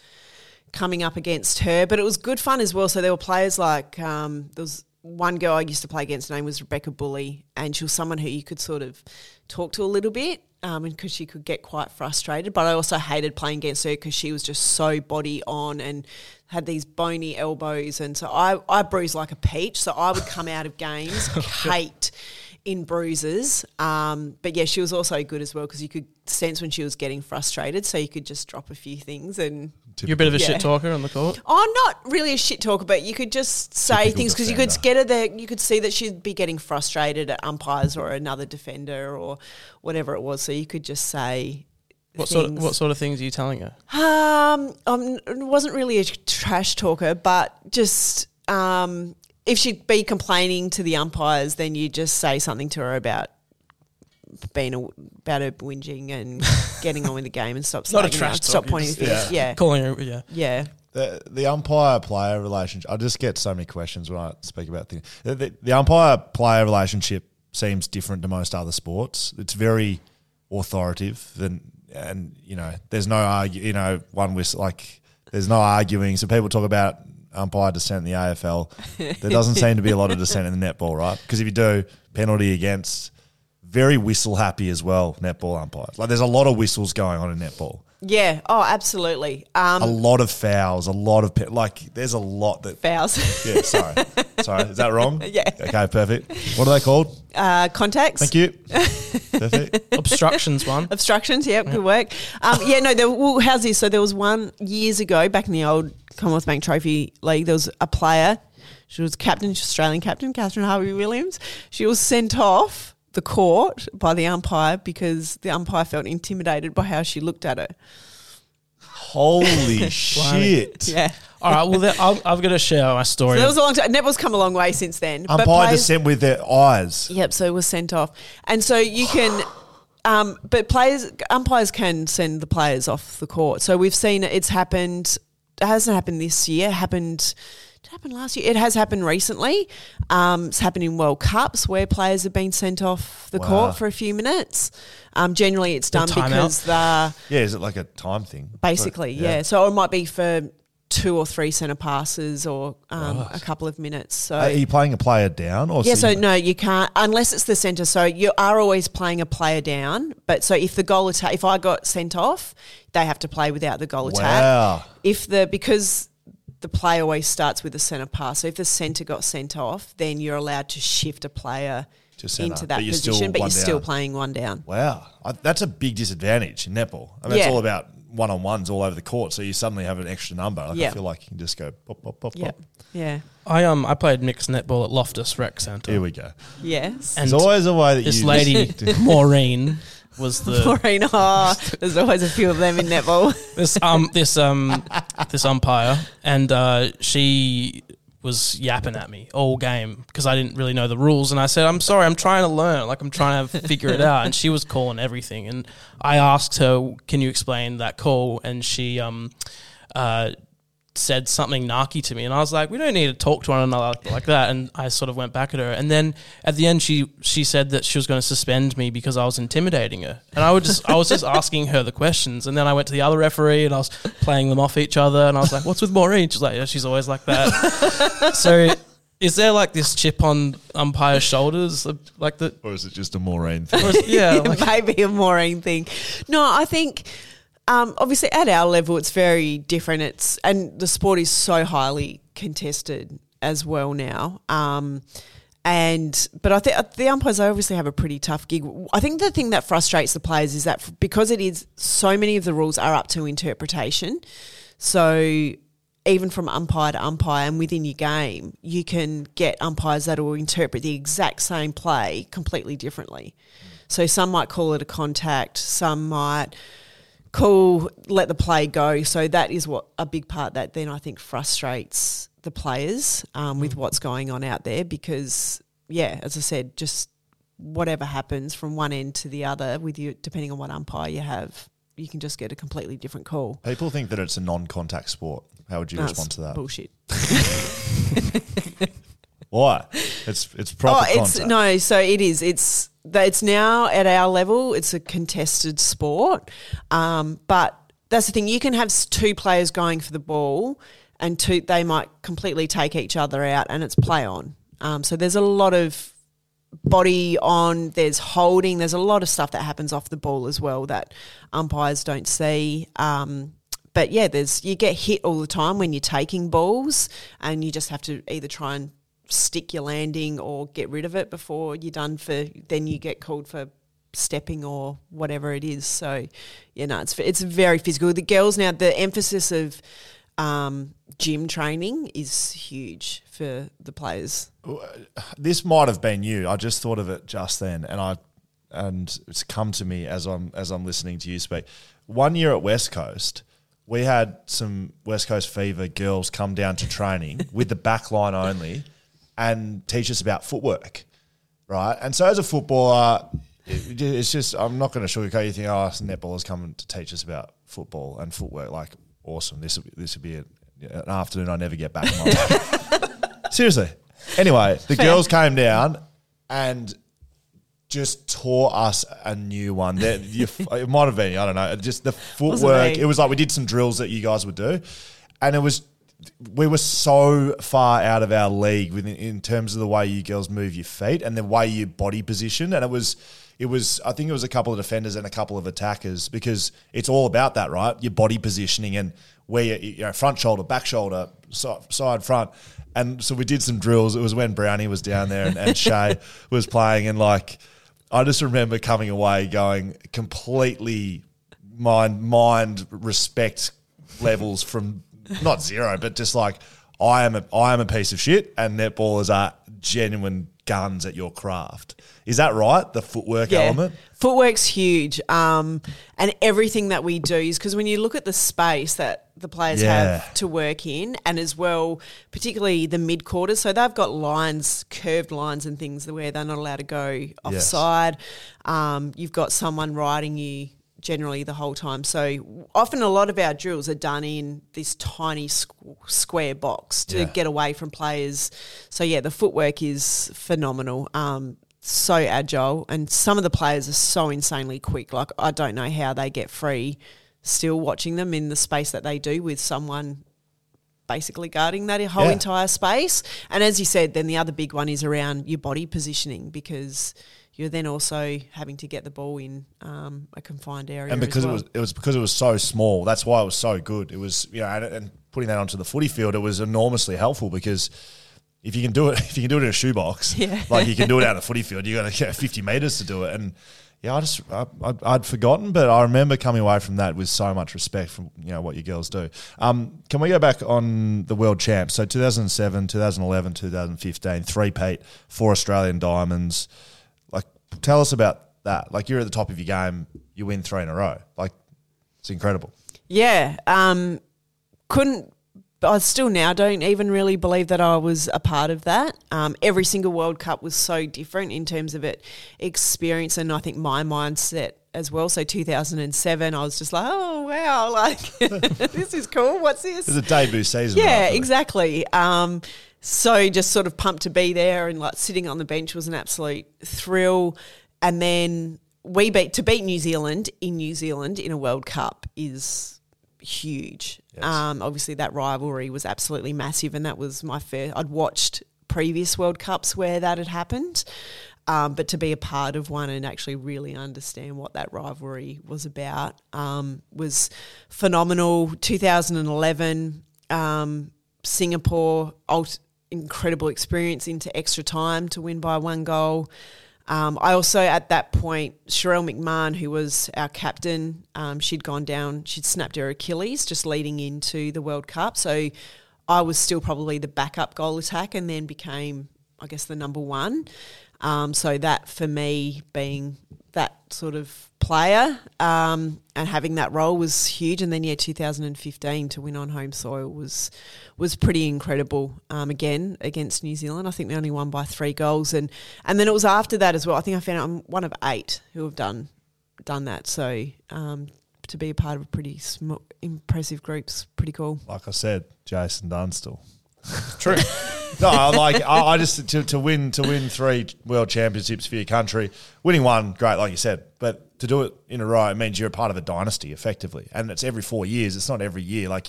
coming up against her. But it was good fun as well. So there were players like um, there was one girl I used to play against, her name was Rebecca Bulley, and she was someone who you could sort of talk to a little bit, um, because she could get quite frustrated. But I also hated playing against her because she was just so body on and had these bony elbows, and so I I bruised like a peach. So I would come out of games caked in bruises. Um, but yeah, she was also good as well because you could sense when she was getting frustrated, so you could just drop a few things and. You're a bit of a Yeah. shit talker on the court. Oh, not really a shit talker, but you could just say Typical things because you could get her there. You could see that she'd be getting frustrated at umpires or another defender or whatever it was. So you could just say What sort of things. what sort of things are you telling her? Um, I wasn't really a trash talker, but just um, if she'd be complaining to the umpires, then you just say something to her about being a, about her whinging and getting on with the game and stop. Not a slagging her, trash Stop talk, you pointing just- fingers. Yeah, Calling her, yeah. yeah. The, the umpire player relationship, I just get so many questions when I speak about things. The, the, the umpire player relationship seems different to most other sports. It's very authoritative, and, and you know, there's no argue, you know, one whistle, like, there's no arguing. So people talk about umpire dissent in the AFL. There doesn't seem to be a lot of dissent in the netball, right? Because if you do, penalty against, very whistle happy as well, netball umpires. Like, there's a lot of whistles going on in netball. Yeah. Oh, absolutely. Um, A lot of fouls, a lot of pe- like. There's a lot that fouls. yeah, sorry. sorry. Is that wrong? Yeah. Okay, perfect. What are they called? uh, contacts. Thank you. Perfect. Obstructions one. Obstructions, yep, good work. Um, yeah, no, there, well, how's this? So there was one years ago, back in the old Commonwealth Bank Trophy League, there was a player, she was captain, Australian captain, Kathryn Harby-Williams. She was sent off the court by the umpire because the umpire felt intimidated by how she looked at her. Holy shit. Yeah. All right, well, then I'll, I've got to share my story. So that was a long time. Netball's come a long way since then. but Umpire players- dissent with their eyes. Yep, so it was sent off. And so you can, um, but players, umpires can send the players off the court. So we've seen it's happened, it hasn't happened this year, it happened, it happened last year. It has happened recently. Um, it's happened in World Cups where players have been sent off the Wow. court for a few minutes. Um, generally, it's done because they're Yeah, is it like a time thing? basically, yeah. So it might be for two or three centre passes or um, a couple of minutes. So Are you playing a player down or yeah, so you- no, you can't unless it's the centre. So you are always playing a player down. But so if the goal attack, if I got sent off, they have to play without the goal attack. Wow. If the because the play always starts with a centre pass. So if the centre got sent off, then you're allowed to shift a player To centre, into that but you're position, but you're still playing one down. Wow. I, that's a big disadvantage in netball. I mean, it's all about one on ones all over the court. So you suddenly have an extra number. Like, Yeah. I feel like you can just go pop, pop, pop, Yeah, pop. yeah, I um I played mixed netball at Loftus Rec Centre. Here we go. yes. And There's always a way that this you lady Maureen was the Maureen, oh, there's always a few of them in netball. this um this um this umpire and uh, she was yapping at me all game because I didn't really know the rules and I said I'm sorry I'm trying to learn like I'm trying to figure it out and she was calling everything and I asked her can you explain that call and she um uh said something narky to me and I was like we don't need to talk to one another like that. And I sort of went back at her. And then at the end she she said that she was going to suspend me because I was intimidating her. And I would just I was just asking her the questions. And then I went to the other referee and I was playing them off each other and I was like what's with Maureen? She's like yeah she's always like that. So is there like this chip on umpire's shoulders uh, like the Or is it just a Maureen thing? or is- yeah like, maybe a Maureen thing. No, I think um, obviously at our level it's very different. It's and the sport is so highly contested as well now. Um, and but I think the umpires obviously have a pretty tough gig. I think the thing that frustrates the players is that because it is so many of the rules are up to interpretation. So even from umpire to umpire and within your game, you can get umpires that will interpret the exact same play completely differently. So some might call it a contact, some might call let the play go. So that is what a big part that then I think frustrates the players um, with what's going on out there because yeah, as I said, just whatever happens from one end to the other with you depending on what umpire you have, you can just get a completely different call. People think that it's a non-contact sport. How would you No, respond to that? Bullshit. Why? It's it's proper oh, it's contact. no. So it is. It's it's now at our level. It's a contested sport, um, but that's the thing. You can have two players going for the ball, and two they might completely take each other out, and it's play on. Um, so there's a lot of body on, there's holding, there's a lot of stuff that happens off the ball as well that umpires don't see. Um, but yeah, there's you get hit all the time when you're taking balls, and you just have to either try and stick your landing or get rid of it before you're done for. Then you get called for stepping or whatever it is. So, you know, it's it's very physical. The girls now, the emphasis of um, gym training is huge for the players. this might have been you. I just thought of it just then, and I and it's come to me as I'm as I'm listening to you speak. One year at West Coast, we had some West Coast Fever girls come down to training with the back line only, and teach us about footwork, right? And so as a footballer, it, it's just I'm not going to sugarcoat you. Think, oh, netballers coming to teach us about football and footwork. Like, awesome. This would this would be a, an afternoon I never get back. In my life. Seriously. Anyway, the girls came down and just taught us a new one. You, it might have been, I don't know, just the footwork. It was like we did some drills that you guys would do, and it was we were so far out of our league within, in terms of the way you girls move your feet and the way you body position, and it was. It was, I think it was a couple of defenders and a couple of attackers because it's all about that, right? Your body positioning and where you, you know, front shoulder, back shoulder, si- side, front. And so we did some drills. It was when Brownie was down there and, and Shay was playing. And like, I just remember coming away going completely mind, mind respect levels from not zero, but just like, I am a, I am a piece of shit and netballers are genuine guns at your craft. Is that right? The footwork element? Footwork's huge. Um, and everything that we do is because when you look at the space that the players Yeah. have to work in, and as well, particularly the mid quarters, so they've got lines, curved lines and things where they're not allowed to go offside. Um, you've got someone riding you generally the whole time. So often a lot of our drills are done in this tiny squ- square box to Yeah. get away from players. So yeah, the footwork is phenomenal. Um, so agile, and some of the players are so insanely quick. Like I don't know how they get free. Still watching them in the space that they do with someone basically guarding that whole Yeah. entire space. And as you said, then the other big one is around your body positioning because you're then also having to get the ball in um, a confined area. and because well. it was it was because it was so small. That's why it was so good. It was you know, and, and putting that onto the footy field, it was enormously helpful because if you can do it, if you can do it in a shoebox, Yeah. like you can do it out on the footy field, you got to get fifty meters to do it. And yeah, I just I, I'd forgotten, but I remember coming away from that with so much respect from you know what you girls do. Um, can we go back on the world champs? So 2007, 2011, 2015, three peat, four Australian diamonds. Tell us about that. Like, you're at the top of your game, you win three in a row. Like, it's incredible. Yeah. Um, couldn't. I still now don't even really believe that I was a part of that. Um, every single World Cup was so different in terms of it experience, and I think my mindset as well. So 2007, I was just like, oh wow, like this is cool. What's this? It's a debut season. Yeah, exactly. Um, so just sort of pumped to be there and like sitting on the bench was an absolute thrill. And then we beat to beat New Zealand in New Zealand in a World Cup is huge. Um, obviously, that rivalry was absolutely massive, and that was my first. I'd watched previous World Cups where that had happened. Um, but to be a part of one and actually really understand what that rivalry was about um, was phenomenal. 2011, um, Singapore, incredible experience into extra time to win by one goal. Um, I also, at that point, Sharelle McMahon, who was our captain, um, she'd gone down, she'd snapped her Achilles just leading into the World Cup. So I was still probably the backup goal attack and then became, I guess, the number one. Um, so that for me, being that sort of player um, and having that role was huge. And then yeah, 2015 to win on home soil was was pretty incredible. Um, again against New Zealand, I think we only won by three goals, and and then it was after that as well. I think I found out I'm one of eight who have done done that. So um, to be a part of a pretty sm- impressive group's pretty cool. Like I said, Jason Dunstall. True. No, I like I, I just to, to win to win three world championships for your country, winning one, great, like you said, but to do it in a row it means you're a part of a dynasty, effectively, and it's every four years. It's not every year. Like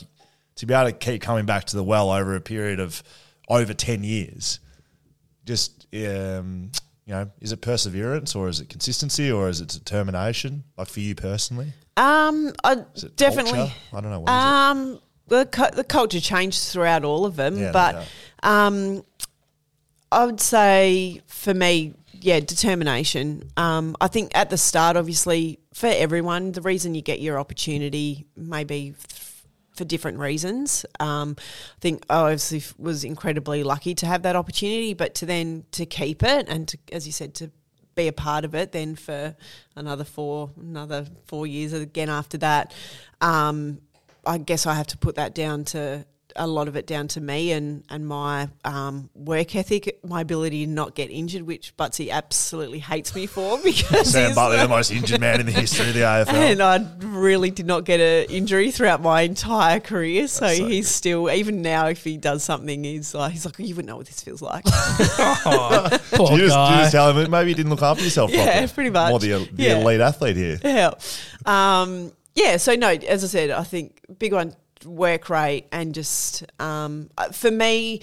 to be able to keep coming back to the well over a period of over ten years, just um, you know, is it perseverance or is it consistency or is it determination? Like for you personally, Um, I definitely. culture? I don't know. What is Um, the cu- the culture changed throughout all of them, Yeah, no but um, I would say for me, yeah, determination. Um, I think at the start, obviously, for everyone, the reason you get your opportunity may be for different reasons. Um, I think I obviously f- was incredibly lucky to have that opportunity, but to then to keep it and to, as you said, to be a part of it then for another four another four years again after that. Um, I guess I have to put that down to a lot of it down to me and and my um, work ethic, my ability to not get injured, which Butsy absolutely hates me for because? Sam he's- Butler, the most injured man in the history of the AFL. and I really did not get an injury throughout my entire career. So, so he's still, even now, if he does something, he's like, he's like, you wouldn't know what this feels like. Oh, poor you, just, you guy. just tell him maybe you didn't look after yourself Yeah, properly. pretty much. More the, the Yeah. elite athlete here. yeah. Um, yeah. So no, as I said, I think big one work rate and just um, uh, for me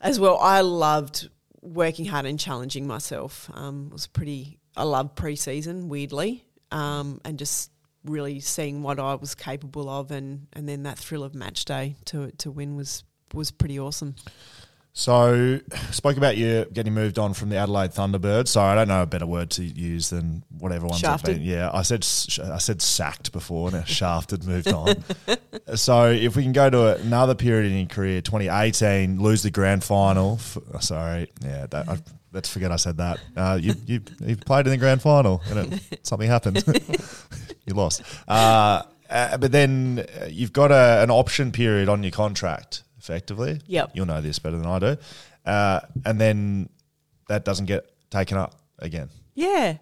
as well. I loved working hard and challenging myself. Um, was pretty. I loved preseason weirdly, um, and just really seeing what I was capable of, and and then that thrill of match day to to win was was pretty awesome. So, spoke about you getting moved on from the Adelaide Thunderbirds. Sorry, I don't know a better word to use than whatever ones have Shafted. been. Yeah, I said I said sacked before. Now shafted moved on. so, if we can go to another period in your career, 2018, lose the grand final. F- oh, sorry, yeah, that, I, let's forget I said that. Uh, you you you played in the grand final and it, something happened. you lost. Uh, uh, but then uh, you've got a, an option period on your contract, effectively. Yep. You'll know this better than I do. Uh, and then that doesn't get taken up again. Yeah.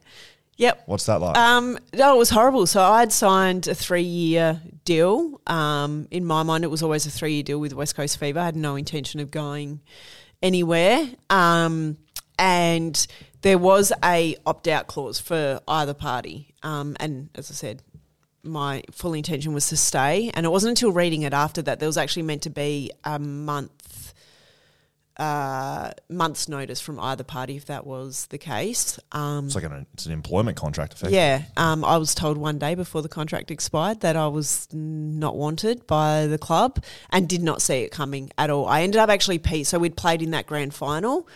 Yep. What's that like? Um, no, it was horrible. So I'd signed a three year deal. Um, in my mind, it was always a three year deal with West Coast Fever. I had no intention of going anywhere. Um, and there was a opt out clause for either party. Um, and as I said, my full intention was to stay. And it wasn't until reading it after that there was actually meant to be a month uh, month's notice from either party if that was the case. Um, it's like an, it's an employment contract, effectively. yeah, um, I was told one day before the contract expired that I was not wanted by the club and did not see it coming at all. I ended up actually, pe- so we'd played in that grand final.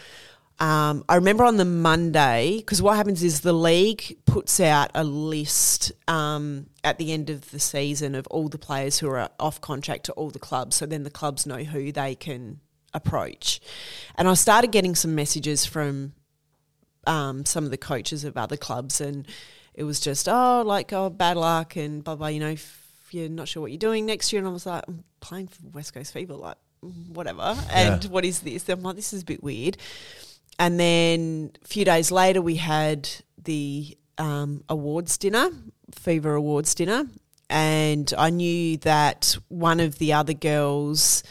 Um, I remember on the Monday, because what happens is the league puts out a list um, at the end of the season of all the players who are off contract to all the clubs. So then the clubs know who they can approach. And I started getting some messages from um, some of the coaches of other clubs, and it was just oh, like oh, bad luck and blah blah. You know, if you're not sure what you're doing next year, and I was like, I'm playing for West Coast Fever, like whatever. And what is this? I'm like, this is a bit weird. And then a few days later, we had the um, awards dinner, Fever Awards dinner, and I knew that one of the other girls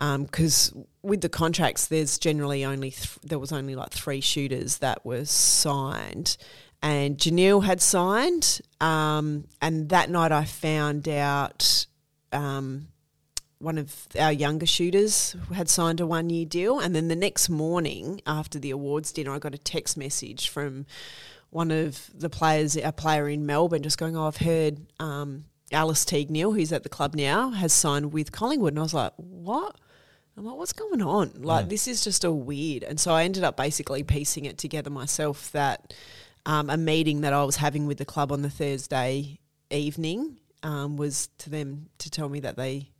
because with the contracts, there's generally only th- there was only like three shooters that were signed, and Jhaniele had signed, um, and that night I found out um, one of our younger shooters had signed a one year deal, and then the next morning after the awards dinner, I got a text message from one of the players, a player in Melbourne, just going, "Oh, I've heard." Um, Alice Teague Neeb, who's at the club now, has signed with Collingwood. And I was like, what? I'm like, what's going on? Like, this is just a weird. And so I ended up basically piecing it together myself that um, a meeting that I was having with the club on the Thursday evening um, was to them to tell me that they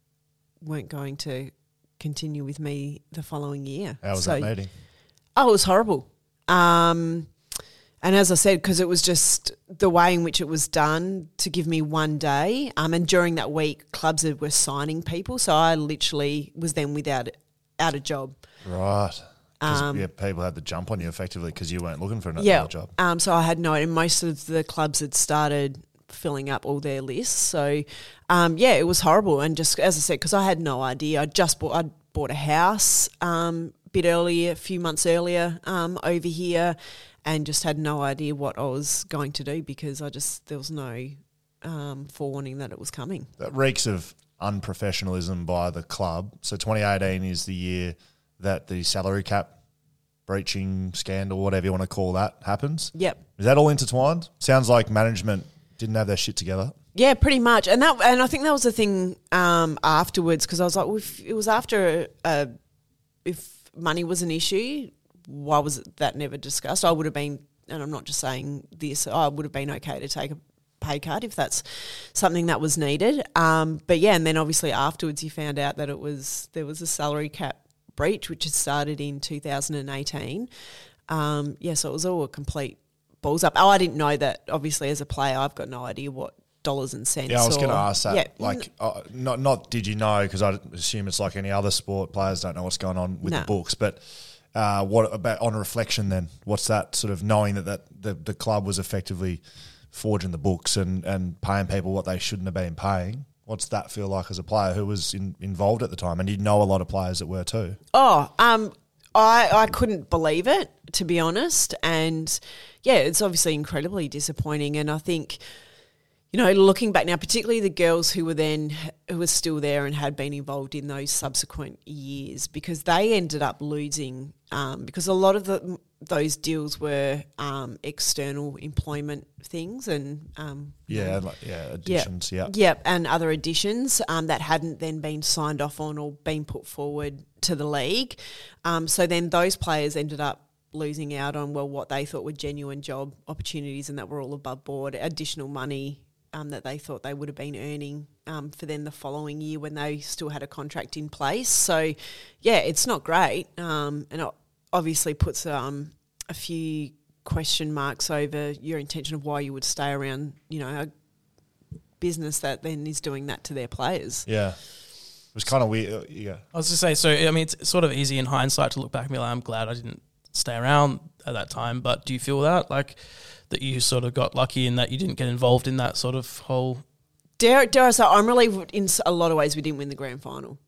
weren't going to continue with me the following year. How was So- that meeting? Oh, it was horrible. Um, and as I said, because it was just the way in which it was done to give me one day. Um, and during that week, clubs were signing people, so I literally was then without out a job. Right. Um, yeah, people had to jump on you effectively because you weren't looking for another Yeah. job. Um, so I had no, and most of the clubs had started filling up all their lists. So, um, yeah, it was horrible. And just as I said, because I had no idea, I just bought, I bought a house um, a bit earlier, a few months earlier um, over here, and just had no idea what I was going to do because I just there was no um, forewarning that it was coming. That reeks of unprofessionalism by the club. So 2018 is the year that the salary cap breaching scandal, whatever you want to call that, happens. Yep. Is that all intertwined? Sounds like management didn't have their shit together. Yeah, pretty much, and that and I think that was the thing um, afterwards because I was like, well, if it was after uh, if money was an issue, why was that never discussed? I would have been, and I'm not just saying this, I would have been okay to take a pay cut if that's something that was needed. Um, but yeah, and then obviously afterwards you found out that it was there was a salary cap breach which had started in 2018. Um, yeah, so it was all a complete balls up. Oh, I didn't know that. Obviously, as a player, I've got no idea what dollars and cents. Yeah, I was going to ask that. Yeah, Like, uh, not not did you know? Because I assume it's like any other sport. Players don't know what's going on with No. the books. But uh, what about on reflection? Then, what's that sort of knowing that that the, the club was effectively forging the books and and paying people what they shouldn't have been paying? What's that feel like as a player who was in, involved at the time? And you know a lot of players that were too. Oh, um, I I couldn't believe it to be honest, and yeah, it's obviously incredibly disappointing. And I think, you know, looking back now, particularly the girls who were then who were still there and had been involved in those subsequent years, because they ended up losing um, because a lot of the those deals were um, external employment things and um, Yeah, like, yeah, additions. Yeah, Yep, and other additions um, that hadn't then been signed off on or been put forward to the league. Um, so then those players ended up losing out on well what they thought were genuine job opportunities and that were all above board, additional money um, that they thought they would have been earning um, for then the following year when they still had a contract in place. So yeah, it's not great, um, and obviously puts um, a few question marks over your intention of why you would stay around. You know, a business that then is doing that to their players. yeah. It was kind of weird. uh, Yeah, I was just say, so I mean, it's sort of easy in hindsight to look back and be like, I'm glad I didn't stay around at that time. But do you feel that like that you sort of got lucky in that you didn't get involved in that sort of whole? Dare, dare I say, I'm relieved in a lot of ways we didn't win the grand final.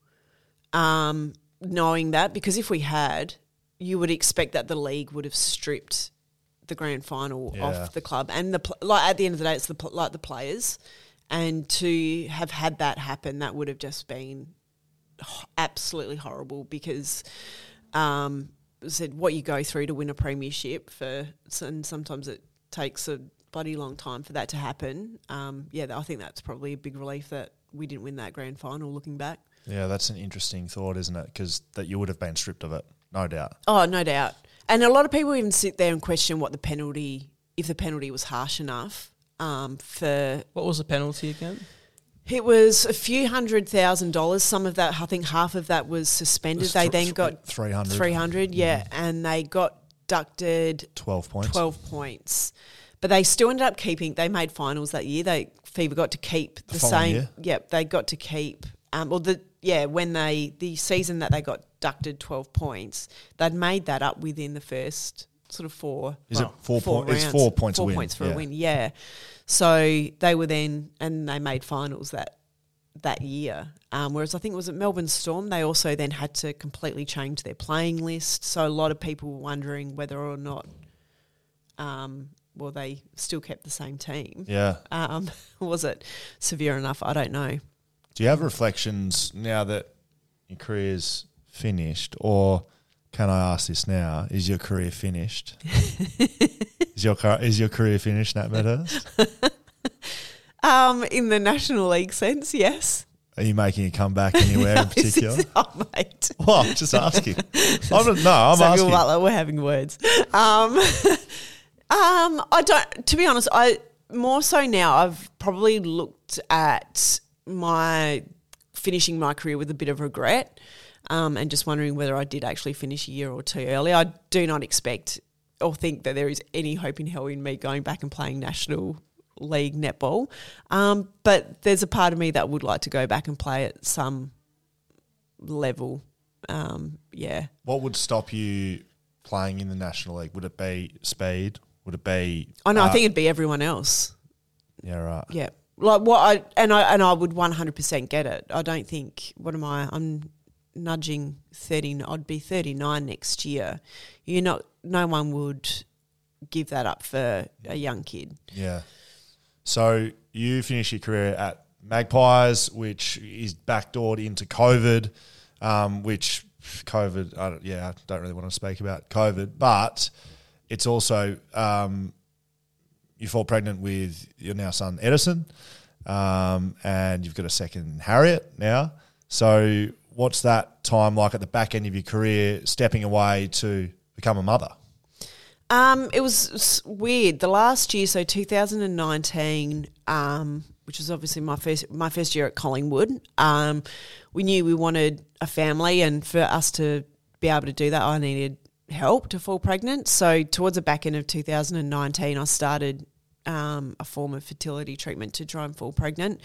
Um, knowing that, because if we had, you would expect that the league would have stripped the grand final Yeah. off the club, and the pl- like. At the end of the day, it's the pl- like the players, and to have had that happen, that would have just been absolutely horrible because. Um, said what you go through to win a premiership for, and sometimes it takes a bloody long time for that to happen. Um, yeah, I think that's probably a big relief that we didn't win that grand final. Looking back, yeah. That's an interesting thought, isn't it? Because that you would have been stripped of it, no doubt. oh no doubt. And a lot of people even sit there and question what the penalty, if the penalty was harsh enough um, for What was the penalty again? It was a few hundred thousand dollars. Some of that, I think, half of that was suspended. was they th- then th- got 300. Three hundred, yeah, and they got deducted 12 points. twelve points. But they still ended up keeping. They made finals that year. They Fever got to keep the, following same. year? Yep, they got to keep. Um, well, the yeah, when they the season that they got deducted twelve points, they'd made that up within the first sort of four. Is it four, four points? It's four points Four a win. points for yeah. a win. Yeah. So they were then, and they made finals that that year. Um, whereas I think it was at Melbourne Storm, they also then had to completely change their playing list. So a lot of people were wondering whether or not, um, well, they still kept the same team. Yeah. Um, was it severe enough? I don't know. Do you have reflections now that your career's finished, or can I ask this now? Is your career finished? is your is your career finished, Nat Medhurst? Um, in the National League sense, yes. Are you making a comeback anywhere in particular? oh, mate. well, I'm just asking. I'm, no, I'm Samuel asking. Butler, we're having words. Um, um, I don't. To be honest, I more so now. I've probably looked at my finishing my career with a bit of regret, um, and just wondering whether I did actually finish a year or two early. I do not expect or think that there is any hope in hell in me going back and playing national league netball. Um, but there's a part of me that would like to go back and play at some level. Um, yeah. What would stop you playing in the National League? Would it be speed? Would it be? Oh no, uh, I think it'd be everyone else. Yeah, right. Yeah. Like what I and I and I would one hundred percent get it. I don't think. What am I? I'm nudging thirty. I'd be thirty nine next year. You're not. No one would give that up for a young kid. Yeah. So you finish your career at Magpies, which is backdoored into COVID, um, which COVID. I don't, yeah, I don't really want to speak about COVID, but it's also um, you fall pregnant with your now son Edison, um, and you've got a second Harriet now. So, what's that time like at the back end of your career, stepping away to become a mother? Um, it was weird. The last year, so 2019, um, which was obviously my first my first year at Collingwood. Um, we knew we wanted a family, and for us to be able to do that, I needed help to fall pregnant. So towards the back end of 2019, I started um, a form of fertility treatment to try and fall pregnant,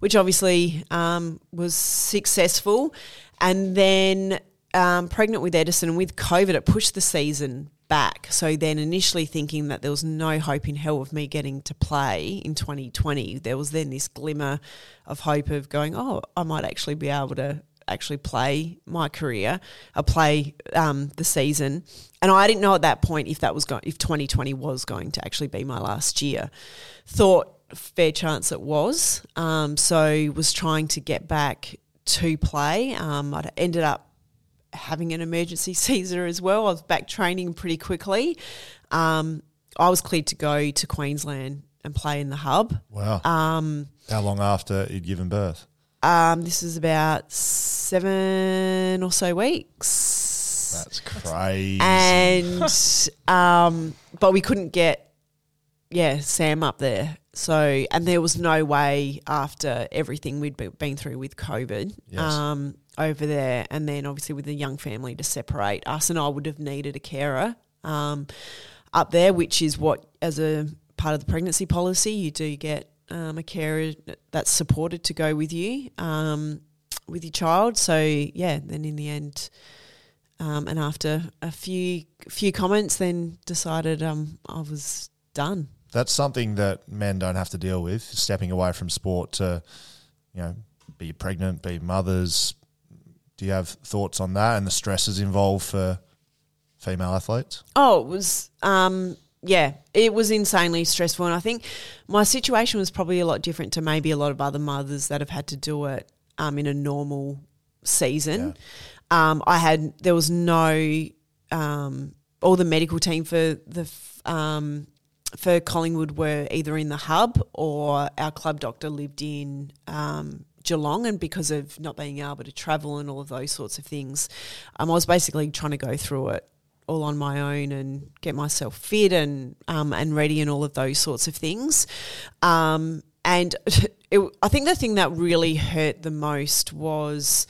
which obviously um, was successful. And then um, pregnant with Edison and with COVID, it pushed the season back. So then, initially thinking that there was no hope in hell of me getting to play in 2020, there was then this glimmer of hope of going, oh, I might actually be able to actually play my career, uh, play um, the season. And I didn't know at that point if that was going, if 2020 was going to actually be my last year. Thought fair chance it was. Um, so was trying to get back to play. Um, I ended up having an emergency Caesar as well. I was back training pretty quickly. Um, I was cleared to go to Queensland and play in the hub. Wow. Um, How long after you'd given birth? Um, this is about seven or so weeks. That's crazy. and um, but we couldn't get yeah Sam up there. So and there was no way after everything we'd be, been through with COVID Yes. um, over there, and then obviously with the young family to separate us, and I would have needed a carer um, up there, which is what as a part of the pregnancy policy you do get um, a carer that's supported to go with you um, with your child. So yeah, then in the end. Um, and after a few few comments, then decided um, I was done. That's something that men don't have to deal with, stepping away from sport to, you know, be pregnant, be mothers. Do you have thoughts on that and the stresses involved for female athletes? Oh, it was um, yeah, it was insanely stressful, and I think my situation was probably a lot different to maybe a lot of other mothers that have had to do it um, in a normal season. Um, I had there was no um, all the medical team for the f- um, for Collingwood were either in the hub or our club doctor lived in um, Geelong, and because of not being able to travel and all of those sorts of things, um, I was basically trying to go through it all on my own and get myself fit and um, and ready and all of those sorts of things. Um, and it, I think the thing that really hurt the most was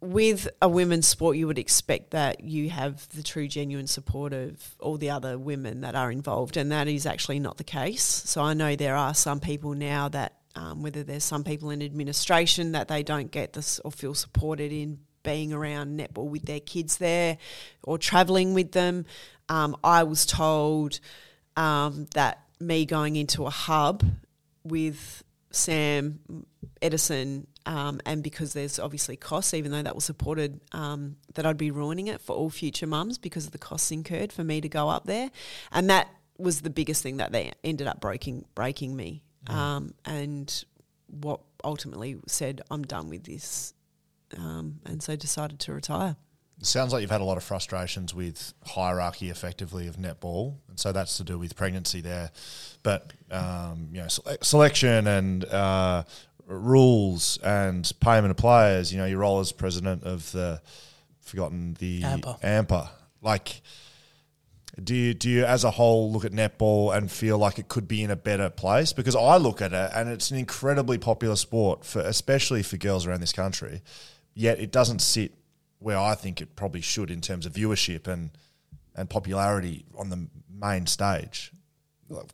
with a women's sport, you would expect that you have the true, genuine support of all the other women that are involved, and that is actually not the case. So I know there are some people now that, um, whether there's some people in administration that they don't get this or feel supported in being around netball with their kids there or travelling with them. Um, I was told um, that me going into a hub with Sam Edison, um, and because there's obviously costs, even though that was supported, um, that I'd be ruining it for all future mums because of the costs incurred for me to go up there, and that was the biggest thing that they ended up breaking breaking me, um, and what ultimately said I'm done with this, um, and so decided to retire. It sounds like you've had a lot of frustrations with hierarchy, effectively, of netball, and so that's to do with pregnancy there. But um, you know, sele- selection and uh, rules and payment of players. You know, your role as president of the forgotten the ANPA. ANPA. Like, do you do you as a whole look at netball and feel like it could be in a better place? Because I look at it and it's an incredibly popular sport for especially for girls around this country. Yet it doesn't sit where I think it probably should in terms of viewership and and popularity on the main stage.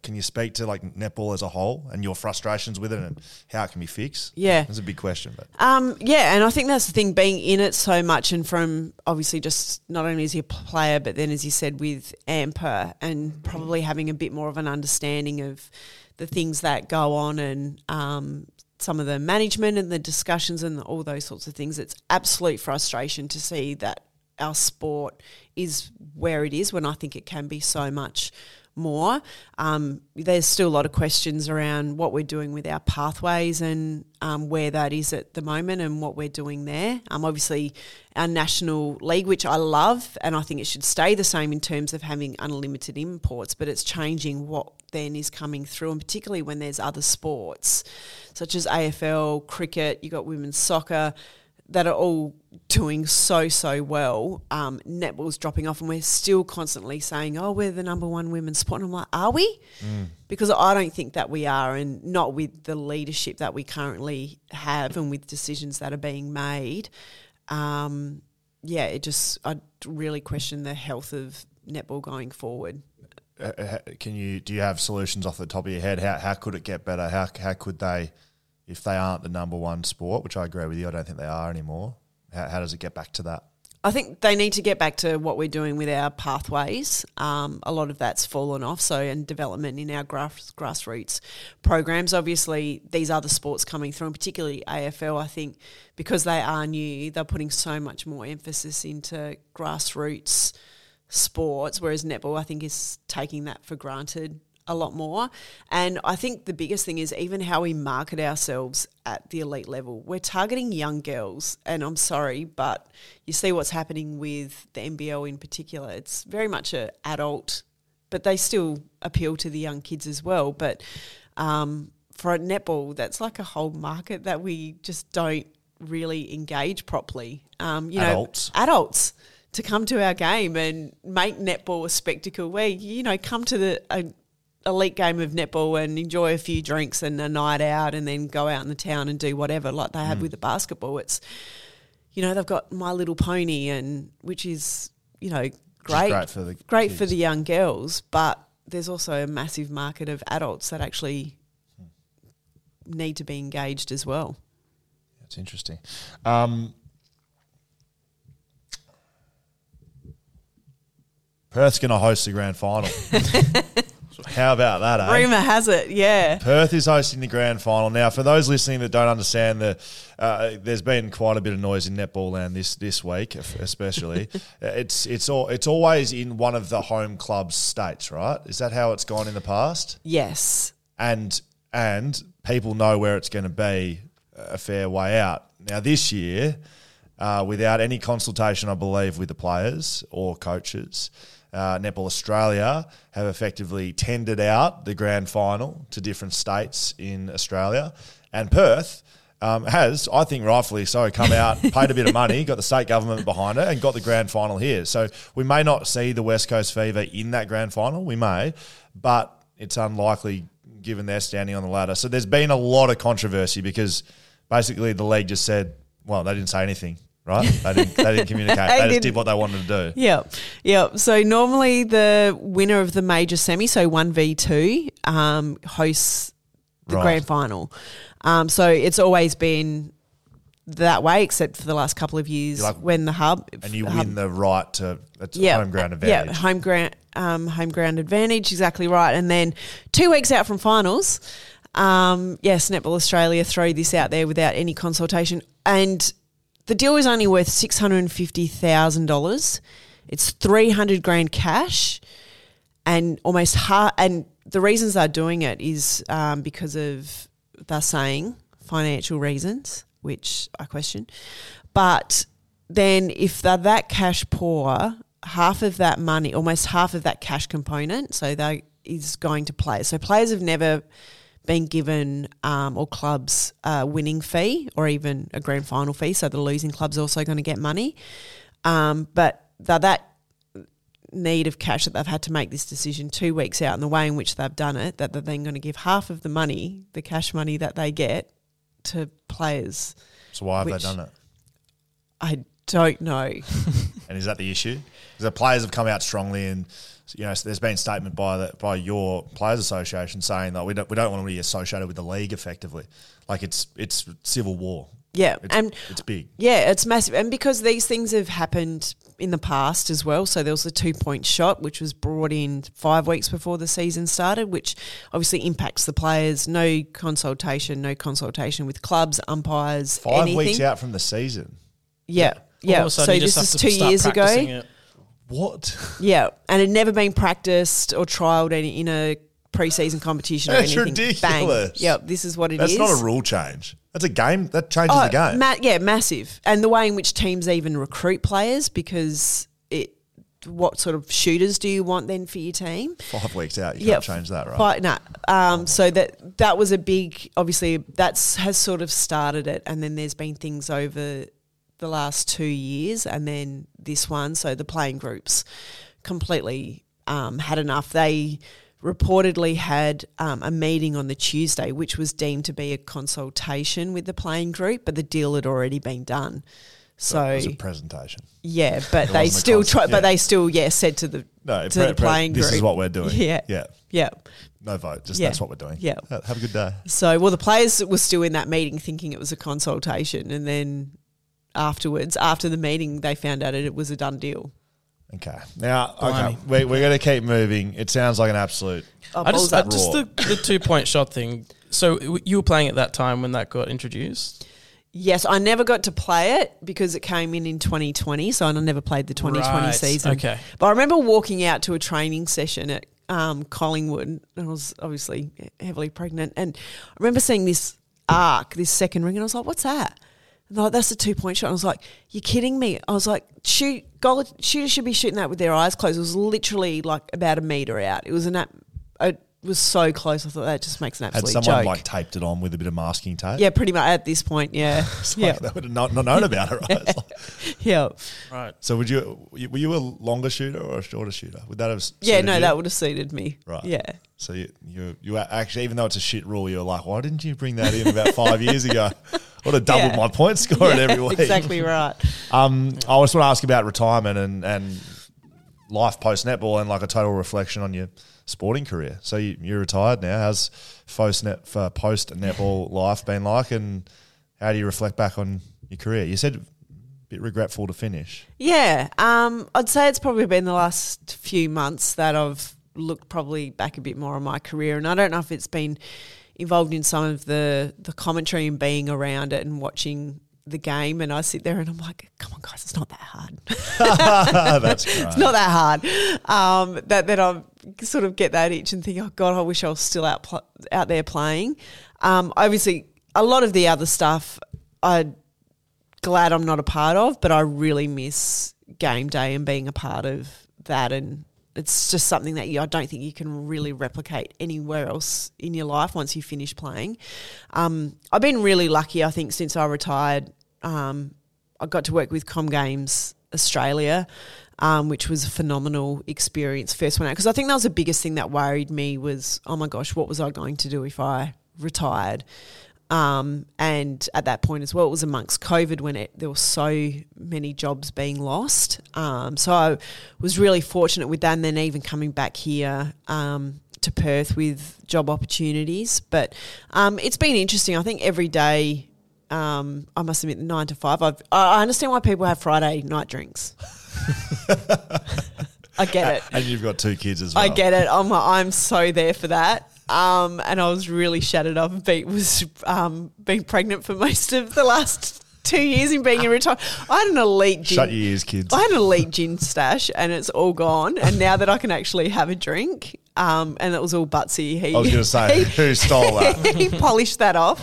Can you speak to like netball as a whole and your frustrations with it and how it can be fixed? Yeah. It's a big question, but Um, yeah, and I think that's the thing, being in it so much, and from obviously just not only as a player, but then as you said with ANPA, and probably having a bit more of an understanding of the things that go on and um, some of the management and the discussions and all those sorts of things. It's absolute frustration to see that our sport is where it is when I think it can be so much more. Um, there's still a lot of questions around what we're doing with our pathways and um, where that is at the moment and what we're doing there. Um, obviously, our national league, which I love, and I think it should stay the same in terms of having unlimited imports, but it's changing what then is coming through, and particularly when there's other sports such as AFL, cricket, you've got women's soccer that are all doing so so well. Um, netball's dropping off, and we're still constantly saying, "Oh, we're the number one women's sport." And I'm like, "Are we?" Mm. Because I don't think that we are, and not with the leadership that we currently have, and with decisions that are being made. Um, yeah, it just I really question the health of netball going forward. Uh, uh can you do you have solutions off the top of your head? How how could it get better? How how could they? If they aren't the number one sport, which I agree with you, I don't think they are anymore. How, how does it get back to that? I think they need to get back to what we're doing with our pathways. Um, a lot of that's fallen off. So, and development in our grass, grassroots programs. Obviously, these other sports coming through, and particularly AFL, I think because they are new, they're putting so much more emphasis into grassroots sports, whereas netball, I think, is taking that for granted a lot more. And I think the biggest thing is even how we market ourselves at the elite level. We're targeting young girls, and I'm sorry, but you see what's happening with the NBL in particular. It's very much a adult, but they still appeal to the young kids as well. But um, for a netball, that's like a whole market that we just don't really engage properly. Um, you adults. know, adults to come to our game and make netball a spectacle where you know come to the a, elite game of netball and enjoy a few drinks and a night out and then go out in the town and do whatever like they have mm. with the basketball. It's you know, they've got My Little Pony and which is, you know, great great for the great kids. for the young girls, but there's also a massive market of adults that actually need to be engaged as well. That's interesting. Um, Perth's going to host the grand final. How about that, eh? Rumour has it, yeah. Perth is hosting the grand final. Now, for those listening that don't understand, the uh, there's been quite a bit of noise in netball land this this week, especially. it's it's all it's always in one of the home club's states, right? Is that how it's gone in the past? Yes. And and people know where it's going to be a fair way out. Now, this year, uh, without any consultation, I believe, with the players or coaches uh, Netball Australia have effectively tendered out the grand final to different states in Australia. And Perth um, has, I think rightfully so, come out, paid a bit of money, got the state government behind it, and got the grand final here. So we may not see the West Coast Fever in that grand final. We may, but it's unlikely given their standing on the ladder. So there's been a lot of controversy because basically the league just said, well, they didn't say anything right? They didn't, they didn't communicate. they, they just did what they wanted to do. Yeah, yeah. So normally the winner of the major semi, so one v two, um, hosts the right. grand final. Um, so it's always been that way, except for the last couple of years like, when the hub and you win the right to yeah, home ground advantage. Yeah, home ground, um, home ground advantage, exactly right. And then two weeks out from finals. Um, yes, Netball Australia throw this out there without any consultation, and the deal is only worth six hundred and fifty thousand dollars. It's three hundred grand cash, and almost half. And the reasons they're doing it is um, because of they're saying financial reasons, which I question. But then, if they're that cash poor, half of that money, almost half of that cash component, so they is going to players. So players have never been given um, or clubs a winning fee or even a grand final fee. So the losing club's also going to get money. Um, but that need of cash that they've had to make this decision two weeks out and the way in which they've done it, that they're then going to give half of the money, the cash money that they get, to players. So why have they done it? I don't know. and is that the issue? Because the players have come out strongly and you know, so there's been statement by the by your players' association saying that we don't we don't want to be associated with the league effectively, like it's it's civil war. Yeah, it's, and it's big. Yeah, it's massive, and because these things have happened in the past as well. So there was a two point shot which was brought in five weeks before the season started, which obviously impacts the players. No consultation, no consultation with clubs, umpires. Five anything. weeks out from the season. Yeah, yeah. So this is two years ago. It What? Yeah, and it never been practiced or trialled any, in a preseason competition or That's anything. Bang. ridiculous. Yep, this is what it is. That's not a rule change. That's a game. That changes the game. Oh, ma- yeah, massive. And the way in which teams even recruit players because it. What sort of shooters do you want then for your team? Five weeks out, you Yeah, can't change that, right? Fi- nah. Um, so that that was a big. Obviously, that's has sort of started it, and then there's been things over the last two years, and then this one. So the playing groups completely um, had enough. They reportedly had um, a meeting on the Tuesday, which was deemed to be a consultation with the playing group, but the deal had already been done. So, it was a presentation. yeah, but It they still try, yeah. but they still yeah said to the No, to pre- the pre- playing this group. is what we're doing. Yeah, Yeah. yeah. No vote. Just Yeah. that's what we're doing. Yeah. Have a good day. So, well, the players were still in that meeting thinking it was a consultation, and then afterwards, after the meeting, they found out it was a done deal. Okay. Now, okay, we, we're going to keep moving. It sounds like an absolute. Oh, I just, I just the, the two point shot thing. So you were playing at that time when that got introduced. yes, I never got to play it because it came in in 2020, so I never played the 2020 Right, season. okay. but I remember walking out to a training session at um, Collingwood, and I was obviously heavily pregnant, and I remember seeing this arc, this second ring, and I was like, "What's that?" And they're like, that's a two point shot. I was like, "You're kidding me!" I was like, "Shoot, goal, shooters should be shooting that with their eyes closed." It was literally like about a meter out. It was an app. It was so close. I thought that just makes an absolute Had someone joke. like taped it on with a bit of masking tape? yeah, pretty much at this point. Yeah, It's yeah, like They would have not, not known about it, right? Like- yeah, Right. so, would you were you a longer shooter or a shorter shooter? Would that have? yeah. No, you? that would have suited me. Right. Yeah. So you, you you actually, even though it's a shit rule, you're like, why didn't you bring that in about five years ago? Would have doubled Yeah. my point scoring Yeah, every week. Exactly right. Um, I just want to ask about retirement and, and life post netball and like a total reflection on your sporting career. So you, you're retired now. How's post net for post netball life been like, and how do you reflect back on your career? You said a bit regretful to finish. Yeah, um, I'd say it's probably been the last few months that I've looked probably back a bit more on my career, and I don't know if it's been involved in some of the the commentary and being around it and watching the game. And I sit there and I'm like, come on, guys, it's not that hard. That's great. it's not that hard. Um, that that I sort of get that itch and think, oh God, I wish I was still out pl- out there playing. Um, obviously, a lot of the other stuff I'm glad I'm not a part of, but I really miss game day and being a part of that. And it's just something that you, I don't think you can really replicate anywhere else in your life once you finish playing. Um, I've been really lucky, I think, since I retired. Um, I got to work with Com Games Australia, um, which was a phenomenal experience. First one out because I think that was the biggest thing that worried me was, oh my gosh, what was I going to do if I retired? Um, and at that point as well, it was amongst COVID when it, there were so many jobs being lost. Um, so I was really fortunate with that, and then even coming back here um, to Perth with job opportunities. But um, it's been interesting. I think every day. Um, I must admit, nine to five. I've, I I understand why people have Friday night drinks. I get it. And you've got two kids as well. I get it. I'm I'm so there for that. Um, and I was really shattered Be, was um, being pregnant for most of the last two years in being in retirement. I had an elite gin. Shut your ears, kids. I had an elite gin stash, and it's all gone. And now that I can actually have a drink, um, and it was all Butsy. He, I was going to say, he- who stole that? he polished that off.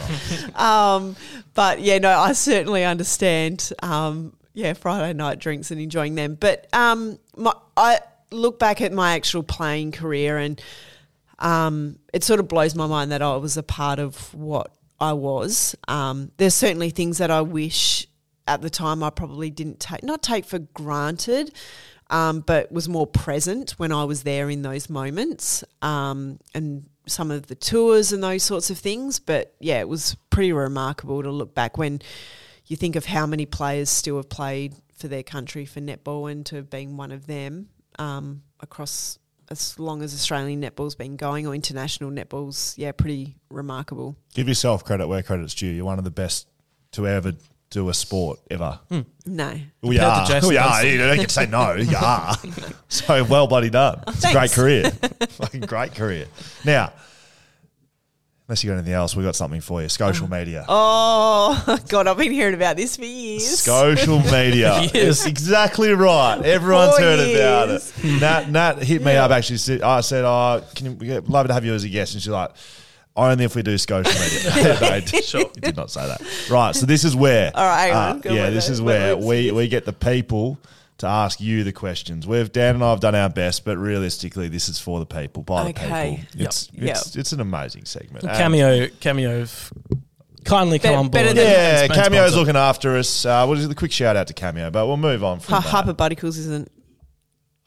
Um, but yeah, no, I certainly understand. Um, yeah, Friday night drinks and enjoying them. But um, my, I look back at my actual playing career, and um, it sort of blows my mind that I was a part of what I was. Um, there's certainly things that I wish at the time I probably didn't take, not take for granted, um, but was more present when I was there in those moments um, and some of the tours and those sorts of things. But yeah, it was pretty remarkable to look back when you think of how many players still have played for their country for netball and to being one of them um, across as long as Australian netball's been going or international netball's, yeah, pretty remarkable. Give yourself credit where credit's due. You're one of the best to ever do a sport ever. Hmm. No. We Compared are. Jason We are. You don't get to say no. You are. so well bloody done. It's a great career. Fucking great career. Now, unless you got anything else, we got something for you. Social media. Oh God, I've been hearing about this for years. Social media. Yes. Exactly right. Everyone's Four heard about years. it. Nat, Nat hit me up actually. I said, "Oh, can you, we'd love to have you as a guest?" And she's like, "Only if we do social media." no, I Sure. he did not say that. Right. So this is where. All right, uh, go yeah, with this it. is What where we we get the people to ask you the questions. We've Dan and I have done our best, but realistically, this is for the people by Okay. the people. It's Yep. it's it's an amazing segment. And- Cameo, cameo, have kindly come Better- on board. better and- than- Yeah, Cameo's sponsor. looking after us. Uh, what is it? The quick shout out to Cameo, but we'll move on from Hy- that. Hyperboticals isn't.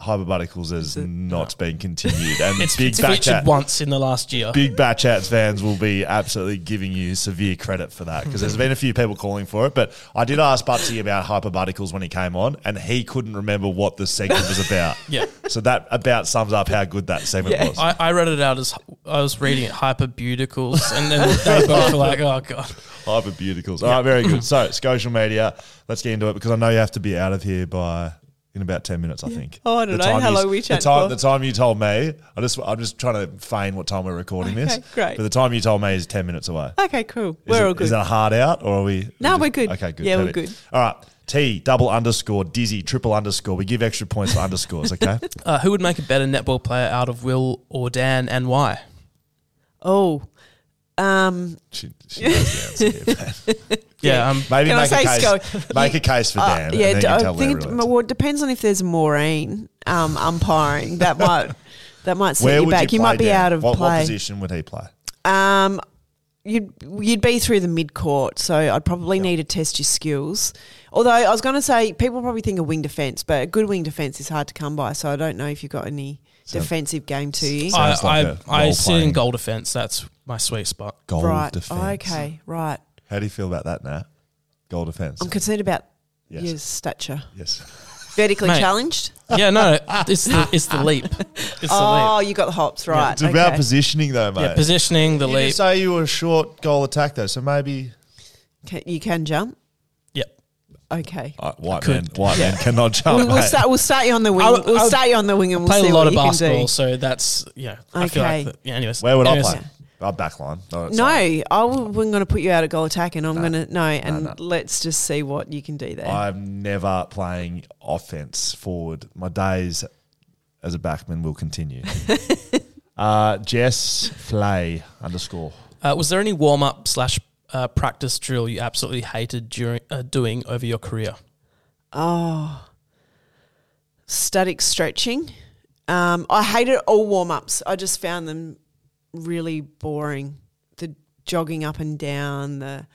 Hyperboticals has not been continued, and It's, big it's bat featured chat, once in the last year. big bat chats fans will be absolutely giving you severe credit for that because there's been a few people calling for it. But I did ask Butsy about Hyperboticals when he came on, and he couldn't remember what the segment was about. Yeah. so that about sums up how good that segment Yeah. was. I, I read it out as I was reading it hyperbuticals, and then they both were like, "Oh god." Hyperboticals. All right, very good. So social media. Let's get into it because I know you have to be out of here by. In about ten minutes, I think. Oh, I don't The know. time How you- long are we the time, for? The time you told me, I just, I'm just trying to feign what time we're recording this. Great. But the time you told me is ten minutes away. Okay, cool. Is We're it- all good. Is that a hard out or are we? No, just- we're good. Okay, good. Yeah, we're good. All right. T double underscore dizzy triple underscore. We give extra points for underscores. Okay. Uh, who would make a better netball player out of Will or Dan, and why? oh, um, she, she knows the answer. Yeah, um, Maybe Can I make a say case. Sco- Make a case for uh, Dan. yeah, and then d- you I think it, well, it depends on if there's Maureen um, umpiring. That might that might set Where you back. you, You, might be Dan? out of what, What position would he play? Um, you'd you'd be through the mid court, so I'd probably need to test your skills. Although I was going to say, people probably think of wing defence, but a good wing defence is hard to come by. So I don't know if you've got any Sounds- defensive game to you. I, Sounds like I, a I role sit in goal defense. That's my sweet spot. Goal right? Oh, defense. Oh, okay, right. How do you feel about that, Nat? Goal defense. I'm concerned about Yes. your stature. yes. Vertically Mate. challenged. Yeah, no, it's the it's the leap. It's the Oh, leap. you got the hops right. It's about positioning, though, mate. Yeah, positioning the you leap. did say you were a short goal attack, though, so maybe Can, you can jump. Yep. Okay. uh, white man, white man cannot jump. We'll, we'll mate. start. We'll start you on the wing. I'll- we'll I'll start you on the wing, and we'll Played see a lot what of you can basketball, do. so that's yeah. I feel like Okay. the, yeah. Anyways, Where would I anyways, play? Our backline. No, No. I wasn't going to put you out of goal attacking. I'm going to no, and no. let's just see what you can do there. I'm never playing offense forward. My days as a backman will continue. uh, Jess Flay underscore. Uh, was there any warm up slash uh, practice drill you absolutely hated during uh, doing over your career? oh, static stretching. Um, I hated all warm ups. I just found them really boring. The jogging up and down, the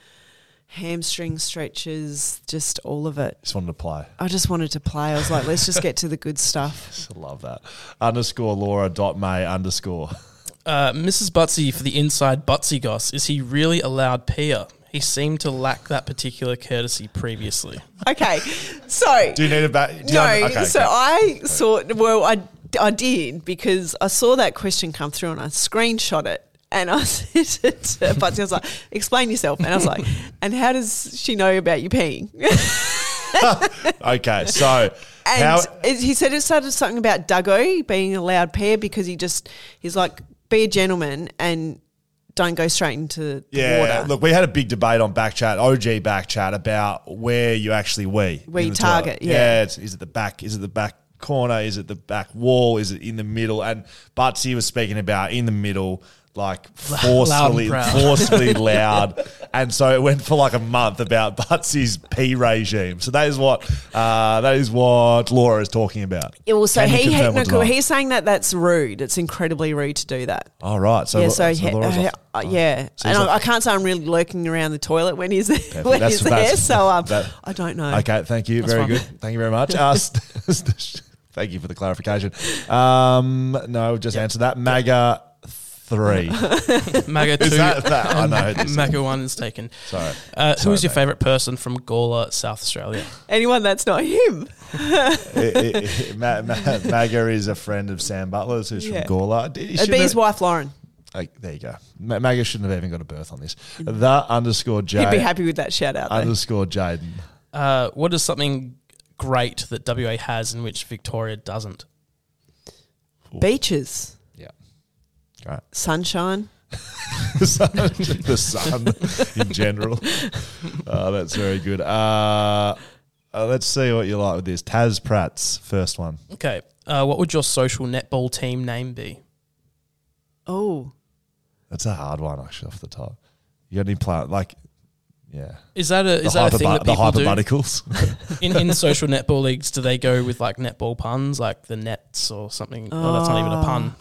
hamstring stretches, just all of it. Just wanted to play. I just wanted to play. I was like, let's just get to the good stuff. Just love that. Underscore Laura dot May underscore. Uh, Mrs. Butsy for the inside Butsy goss. Is he really allowed peer? He seemed to lack that particular courtesy previously. Okay, so Do you need a back? no, okay, so okay. I saw. Well, I I did because I saw that question come through and I screenshot it. And I said to Butsy, I was like, explain yourself. And I was like, and how does she know about you peeing? okay, so And how? it- he said it started something about Duggo being a loud pair because he just, he's like, be a gentleman and don't go straight into the Yeah, water. look, we had a big debate on Backchat, OG Backchat, about where you actually wee. Where you the toilet. target, yeah. it's, is it the back? Is it the back corner? Is it the back wall? Is it in the middle? And Butsy was speaking about in the middle, like forcefully, proud. forcefully loud. And so it went for like a month about Butsy's pee regime. So that is what uh, that is what Laura is talking about. Yeah, well, so Can he, he no, deny? he's saying that that's rude. It's incredibly rude to do that. All right, so yeah, so, he- Laura's uh, uh, yeah, So and he's I, can't say I'm really lurking around the toilet when he's when That's- he's there. that's- So um, that- I don't know. Okay, thank you. Very fine. good. Thank you very much. Uh, thank you for the clarification. Um, no, just answer that. MAGA three. Maga two, Is that, that I know. who. Maga one is taken. Sorry. Uh, Sorry, who's your mate. favourite person from Gawler, South Australia? Anyone that's not him. It- it- it- Ma- Ma- MAGA is a friend of Sam Butler's who's Yeah. from Gawler. He It'd shouldn't be his have- wife Lauren. Like, there you go. Ma- MAGA shouldn't have even got a birth on this. The underscore J. He'd be J happy with that shout out. Though. underscore Jaden. Uh, what is something great that WA has in which Victoria doesn't? Beaches, Yeah. Great. sunshine. the sun in general. Uh, that's very good. Uh, uh, let's see what you like with this. Taz Pratt's first one. Okay. Uh, what would your social netball team name be? Oh, That's a hard one, actually, off the top. You got any plan? Like, yeah. Is that a is the, that a thing that the people do hyperboticals. in in social netball leagues? Do they go with like netball puns, like the nets or something? Oh, that's not even a pun.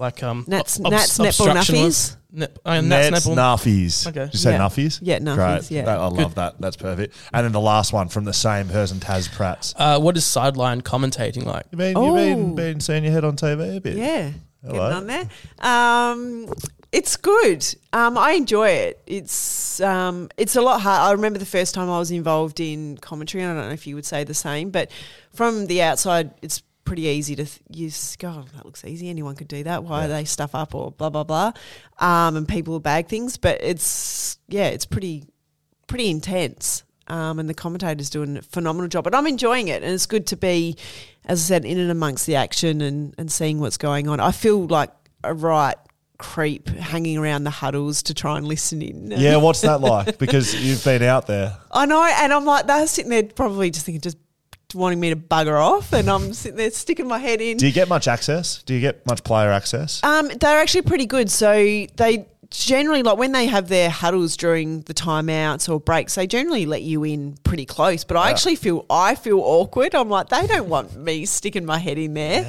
Like um, Nats, ob- Nats, obst- netball nuffies. Net, uh, Nats, Nets, netball. nuffies. Okay. Did you say Yeah. nuffies? Yeah, nuffies, Great. yeah. That- I love that. That's perfect. And then the last one from the same person, Taz Pratt's. Uh, what is sideline commentating like? You been, you been, Oh. been seeing your head on TV a bit? Yeah, Hello. getting on there. Um, it's good. Um, I enjoy it. It's um, it's a lot hard. I remember the first time I was involved in commentary. and I don't know if you would say the same, but from the outside, it's pretty easy to th- you just go, oh, that looks easy. Anyone could do that. Why Yeah. are they stuff up or blah blah blah? Um, and people bag things, but it's yeah, it's pretty pretty intense. Um, and the commentator's doing a phenomenal job. But I'm enjoying it, and it's good to be, as I said, in and amongst the action and, and seeing what's going on. I feel like a right creep hanging around the huddles to try and listen in. Yeah, what's that like? Because you've been out there. I know, and I'm like, they're sitting there probably just thinking, just wanting me to bugger off, and I'm sitting there sticking my head in. Do you get much access? Do you get much player access? Um, they're actually pretty good. So they generally like when they have their huddles during the timeouts or breaks, they generally let you in pretty close. But I Yeah. actually feel I feel awkward. I'm like they don't want me sticking my head in there.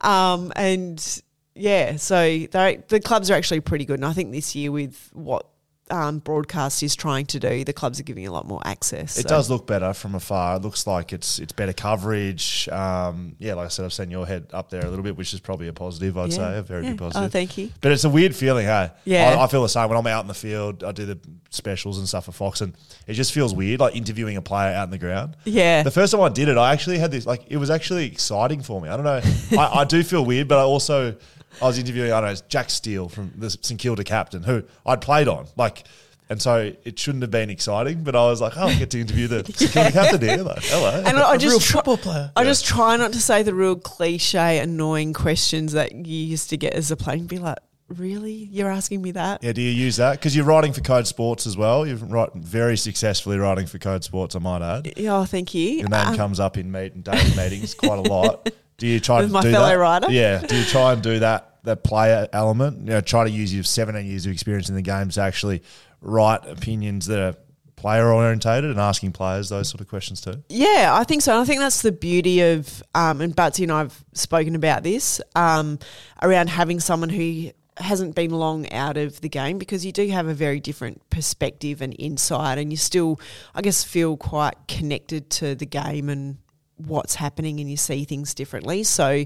Um, and yeah, so they the clubs are actually pretty good. And I think this year with what um, broadcast is trying to do, the clubs are giving a lot more access. It so- does look better from afar. It looks like it's it's better coverage. Um, yeah, like I said, I've seen your head up there a little bit, which is probably a positive. I'd Yeah. say a very Yeah. good Oh, positive. thank you. But it's a weird feeling, hey. Yeah. I, I feel the same when I'm out in the field. I do the specials and stuff for Fox, and it just feels weird, like interviewing a player out in the ground. Yeah. The first time I did it, I actually had this like it was actually exciting for me. I don't know. I, I do feel weird, but I also I was interviewing I don't know Jack Steele from the St Kilda captain who I'd played on like. And so it shouldn't have been exciting, but I was like, "Oh, I get to interview the St Kilda captain here." Like, hello. And I A just real try- football player. I just try not to say the real cliche, annoying questions that you used to get as a player and be like, really? You're asking me that? yeah, do you use that? Because you're writing for Code Sports as well. You're right, very successfully writing for Code Sports, I might add. Oh, thank you. Your name Um, comes up in meet and daily meetings quite a lot. Do you try With to my do fellow that? writer? Yeah. Do you try and do that that player element? You know, try to use your 17 years of experience in the game to actually write opinions that are player orientated and asking players those sort of questions too. Yeah, I think so. And I think that's the beauty of, um, and Butsy and I have spoken about this, um, around having someone who hasn't been long out of the game because you do have a very different perspective and insight, and you still, I guess, feel quite connected to the game and what's happening, and you see things differently. So,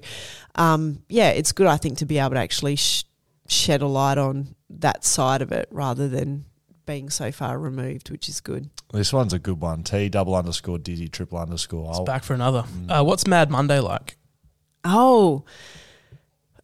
um, yeah, it's good, I think, to be able to actually sh- shed a light on that side of it rather than being so far removed, which is good. This one's a good one. T double underscore dizzy triple underscore. It's I'll- back for another. Mm. Uh, what's Mad Monday like? Oh,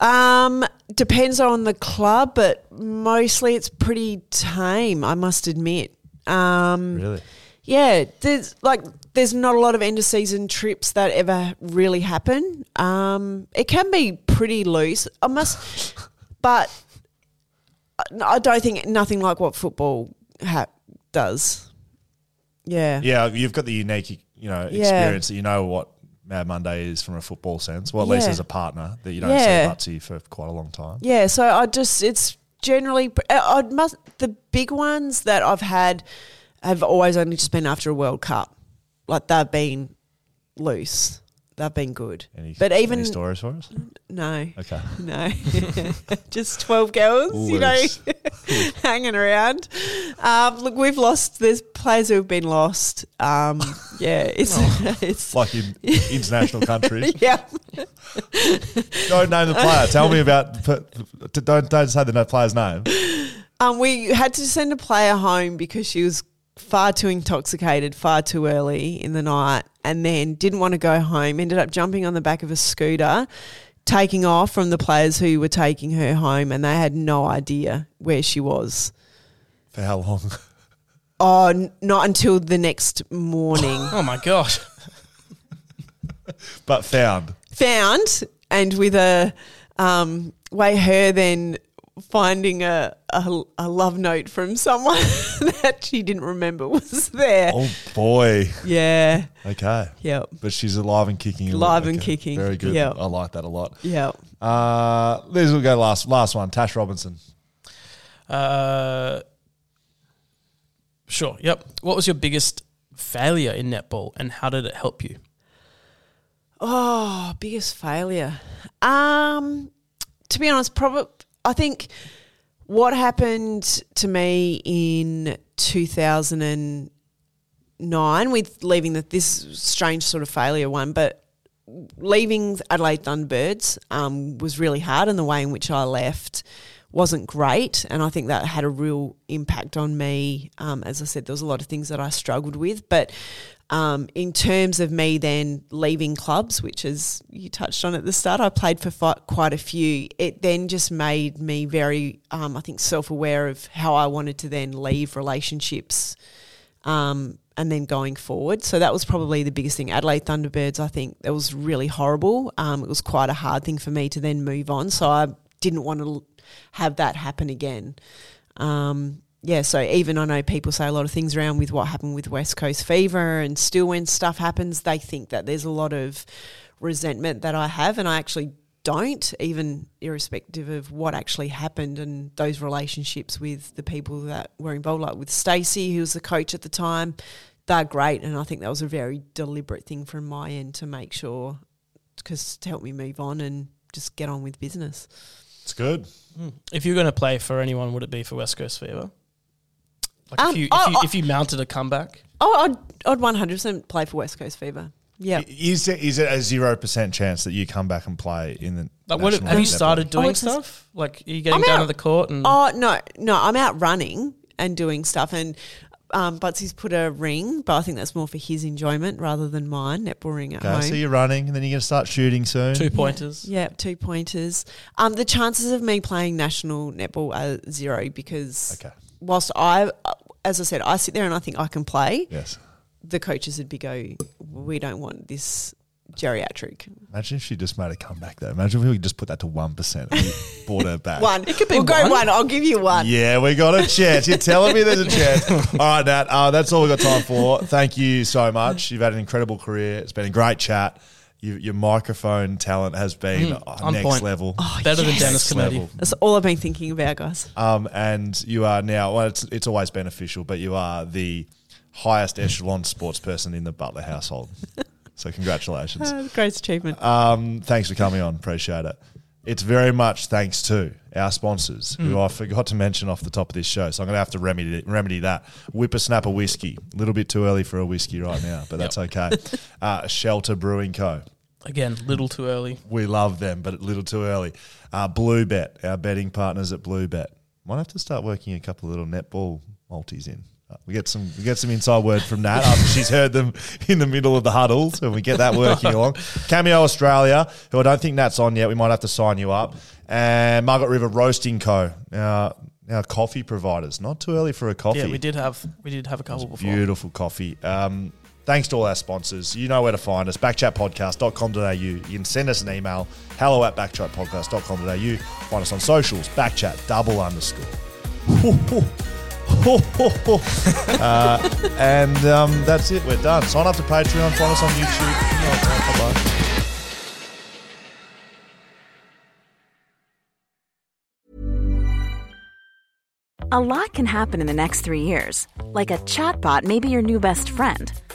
um, depends on the club, but mostly it's pretty tame. I must admit. Um, Really? yeah, there's like there's not a lot of end of season trips that ever really happen. Um, it can be pretty loose. I must, but I don't think nothing like what football ha- does. Yeah. Yeah, you've got the unique, you know, Yeah. experience that you know what Mad Monday is from a football sense. Well, at least as a partner that you don't Yeah. see Butsy for quite a long time. Yeah, so I just it's generally I must the big ones that I've had have always only just been after a World Cup. Like they've been loose. They've been good. Any, but even any stories for us? no. Okay. No. just 12 girls, you know, hanging around. Um, look, we've lost there's players who have been lost. Um, yeah, it's it's Like in international countries. yeah. Don't name the player. Tell me about. Don't don't say the no player's name. Um, we had to send a player home because she was far too intoxicated, far too early in the night, and then didn't want to go home. Ended up jumping on the back of a scooter, taking off from the players who were taking her home, and they had no idea where she was. For how long? Oh, n- not until the next morning. Oh my god! But found. Found, and with a um, way her then finding a, a, a love note from someone that she didn't remember was there. Oh boy. Yeah. Okay. Yep. But she's alive and kicking. Alive and kicking. Very good. Yep. I like that a lot. Yeah. Uh, this will go last. Last one. Tash Robinson. Uh, sure. Yep. What was your biggest failure in netball, and how did it help you? Oh, biggest failure. Um, to be honest, probably I think what happened to me in 2009 with leaving the, this strange sort of failure one, but leaving Adelaide Thunderbirds um, was really hard, and the way in which I left wasn't great, and I think that had a real impact on me. Um, as I said, there was a lot of things that I struggled with, but um, in terms of me then leaving clubs, which as you touched on at the start, I played for quite a few. It then just made me very, um, I think, self aware of how I wanted to then leave relationships um, and then going forward. So that was probably the biggest thing. Adelaide Thunderbirds, I think that was really horrible. Um, it was quite a hard thing for me to then move on. So I didn't want to have that happen again. Um, yeah, so even I know people say a lot of things around with what happened with West Coast Fever, and still when stuff happens, they think that there's a lot of resentment that I have, and I actually don't, even irrespective of what actually happened and those relationships with the people that were involved, like with Stacey, who was the coach at the time. They're great, and I think that was a very deliberate thing from my end to make sure, because to help me move on and just get on with business. It's good. Hmm. If you're going to play for anyone, would it be for West Coast Fever? Like Um, if you if oh, you oh. if you mounted a comeback, Oh, I'd I'd one hundred percent play for West Coast Fever. Yeah. Is it, is it a zero percent chance that you come back and play in the? like what national have you started doing it's just- stuff? Like are you getting I'm down out- to the court and Oh no, no, I'm out running and doing stuff, and um, Butsy's put a ring, but I think that's more for his enjoyment rather than mine. Netball ring at Okay, home. so you're running, and then you're going to start shooting soon. two pointers? yeah, two pointers. Um, the chances of me playing national netball are zero because Okay. Whilst I, as I said, I sit there and I think I can play. Yes. The coaches would be go, we don't want this geriatric Imagine if she just made a comeback though. Imagine if we just put that to one percent and we brought her back. one. It could be we'll go one. one. I'll give you one. Yeah, we got a chance. You're telling me there's a chance. All right, Nat. Uh, that's all we've got time for. Thank you so much. You've had an incredible career. It's been a great chat. You, your microphone talent has been uh, on next point. level. Better than yes. Dennis Next Cometti. level. That's all I've been thinking about, guys. Um, and you are now, well, it's, it's always beneficial, but you are the highest echelon sports person in the Butler household. So congratulations. Uh, great achievement. Um, thanks for coming on. Appreciate it. It's very much thanks to our sponsors, who I forgot to mention off the top of this show. So I'm going to have to remedy, remedy that. Whippersnapper Whiskey. A little bit too early for a whiskey right now, but that's okay. Uh, Shelter Brewing Co. Again, little too early. We love them, but a little too early. Uh, Blue Bet, our betting partners at Blue Bet. Might have to start working a couple of little netball multis in. Uh, we get some we get some inside word from Nat after she's heard them in the middle of the huddles, and we get that working along. Cameo Australia, who I don't think Nat's on yet. We might have to sign you up. And Margaret River Roasting Co. Our, our coffee providers. Not too early for a coffee. Yeah, we did have we did have a couple before. Beautiful coffee. Um, thanks to all our sponsors. You know where to find us. Backchatpodcast.com.au. You can send us an email. Hello at backchatpodcast.com.au. Find us on socials. Backchat double underscore. uh, and um, that's it. We're done. Sign up to Patreon. Find us on YouTube. Bye-bye. A lot can happen in the next three years. Like a chatbot may be your new best friend.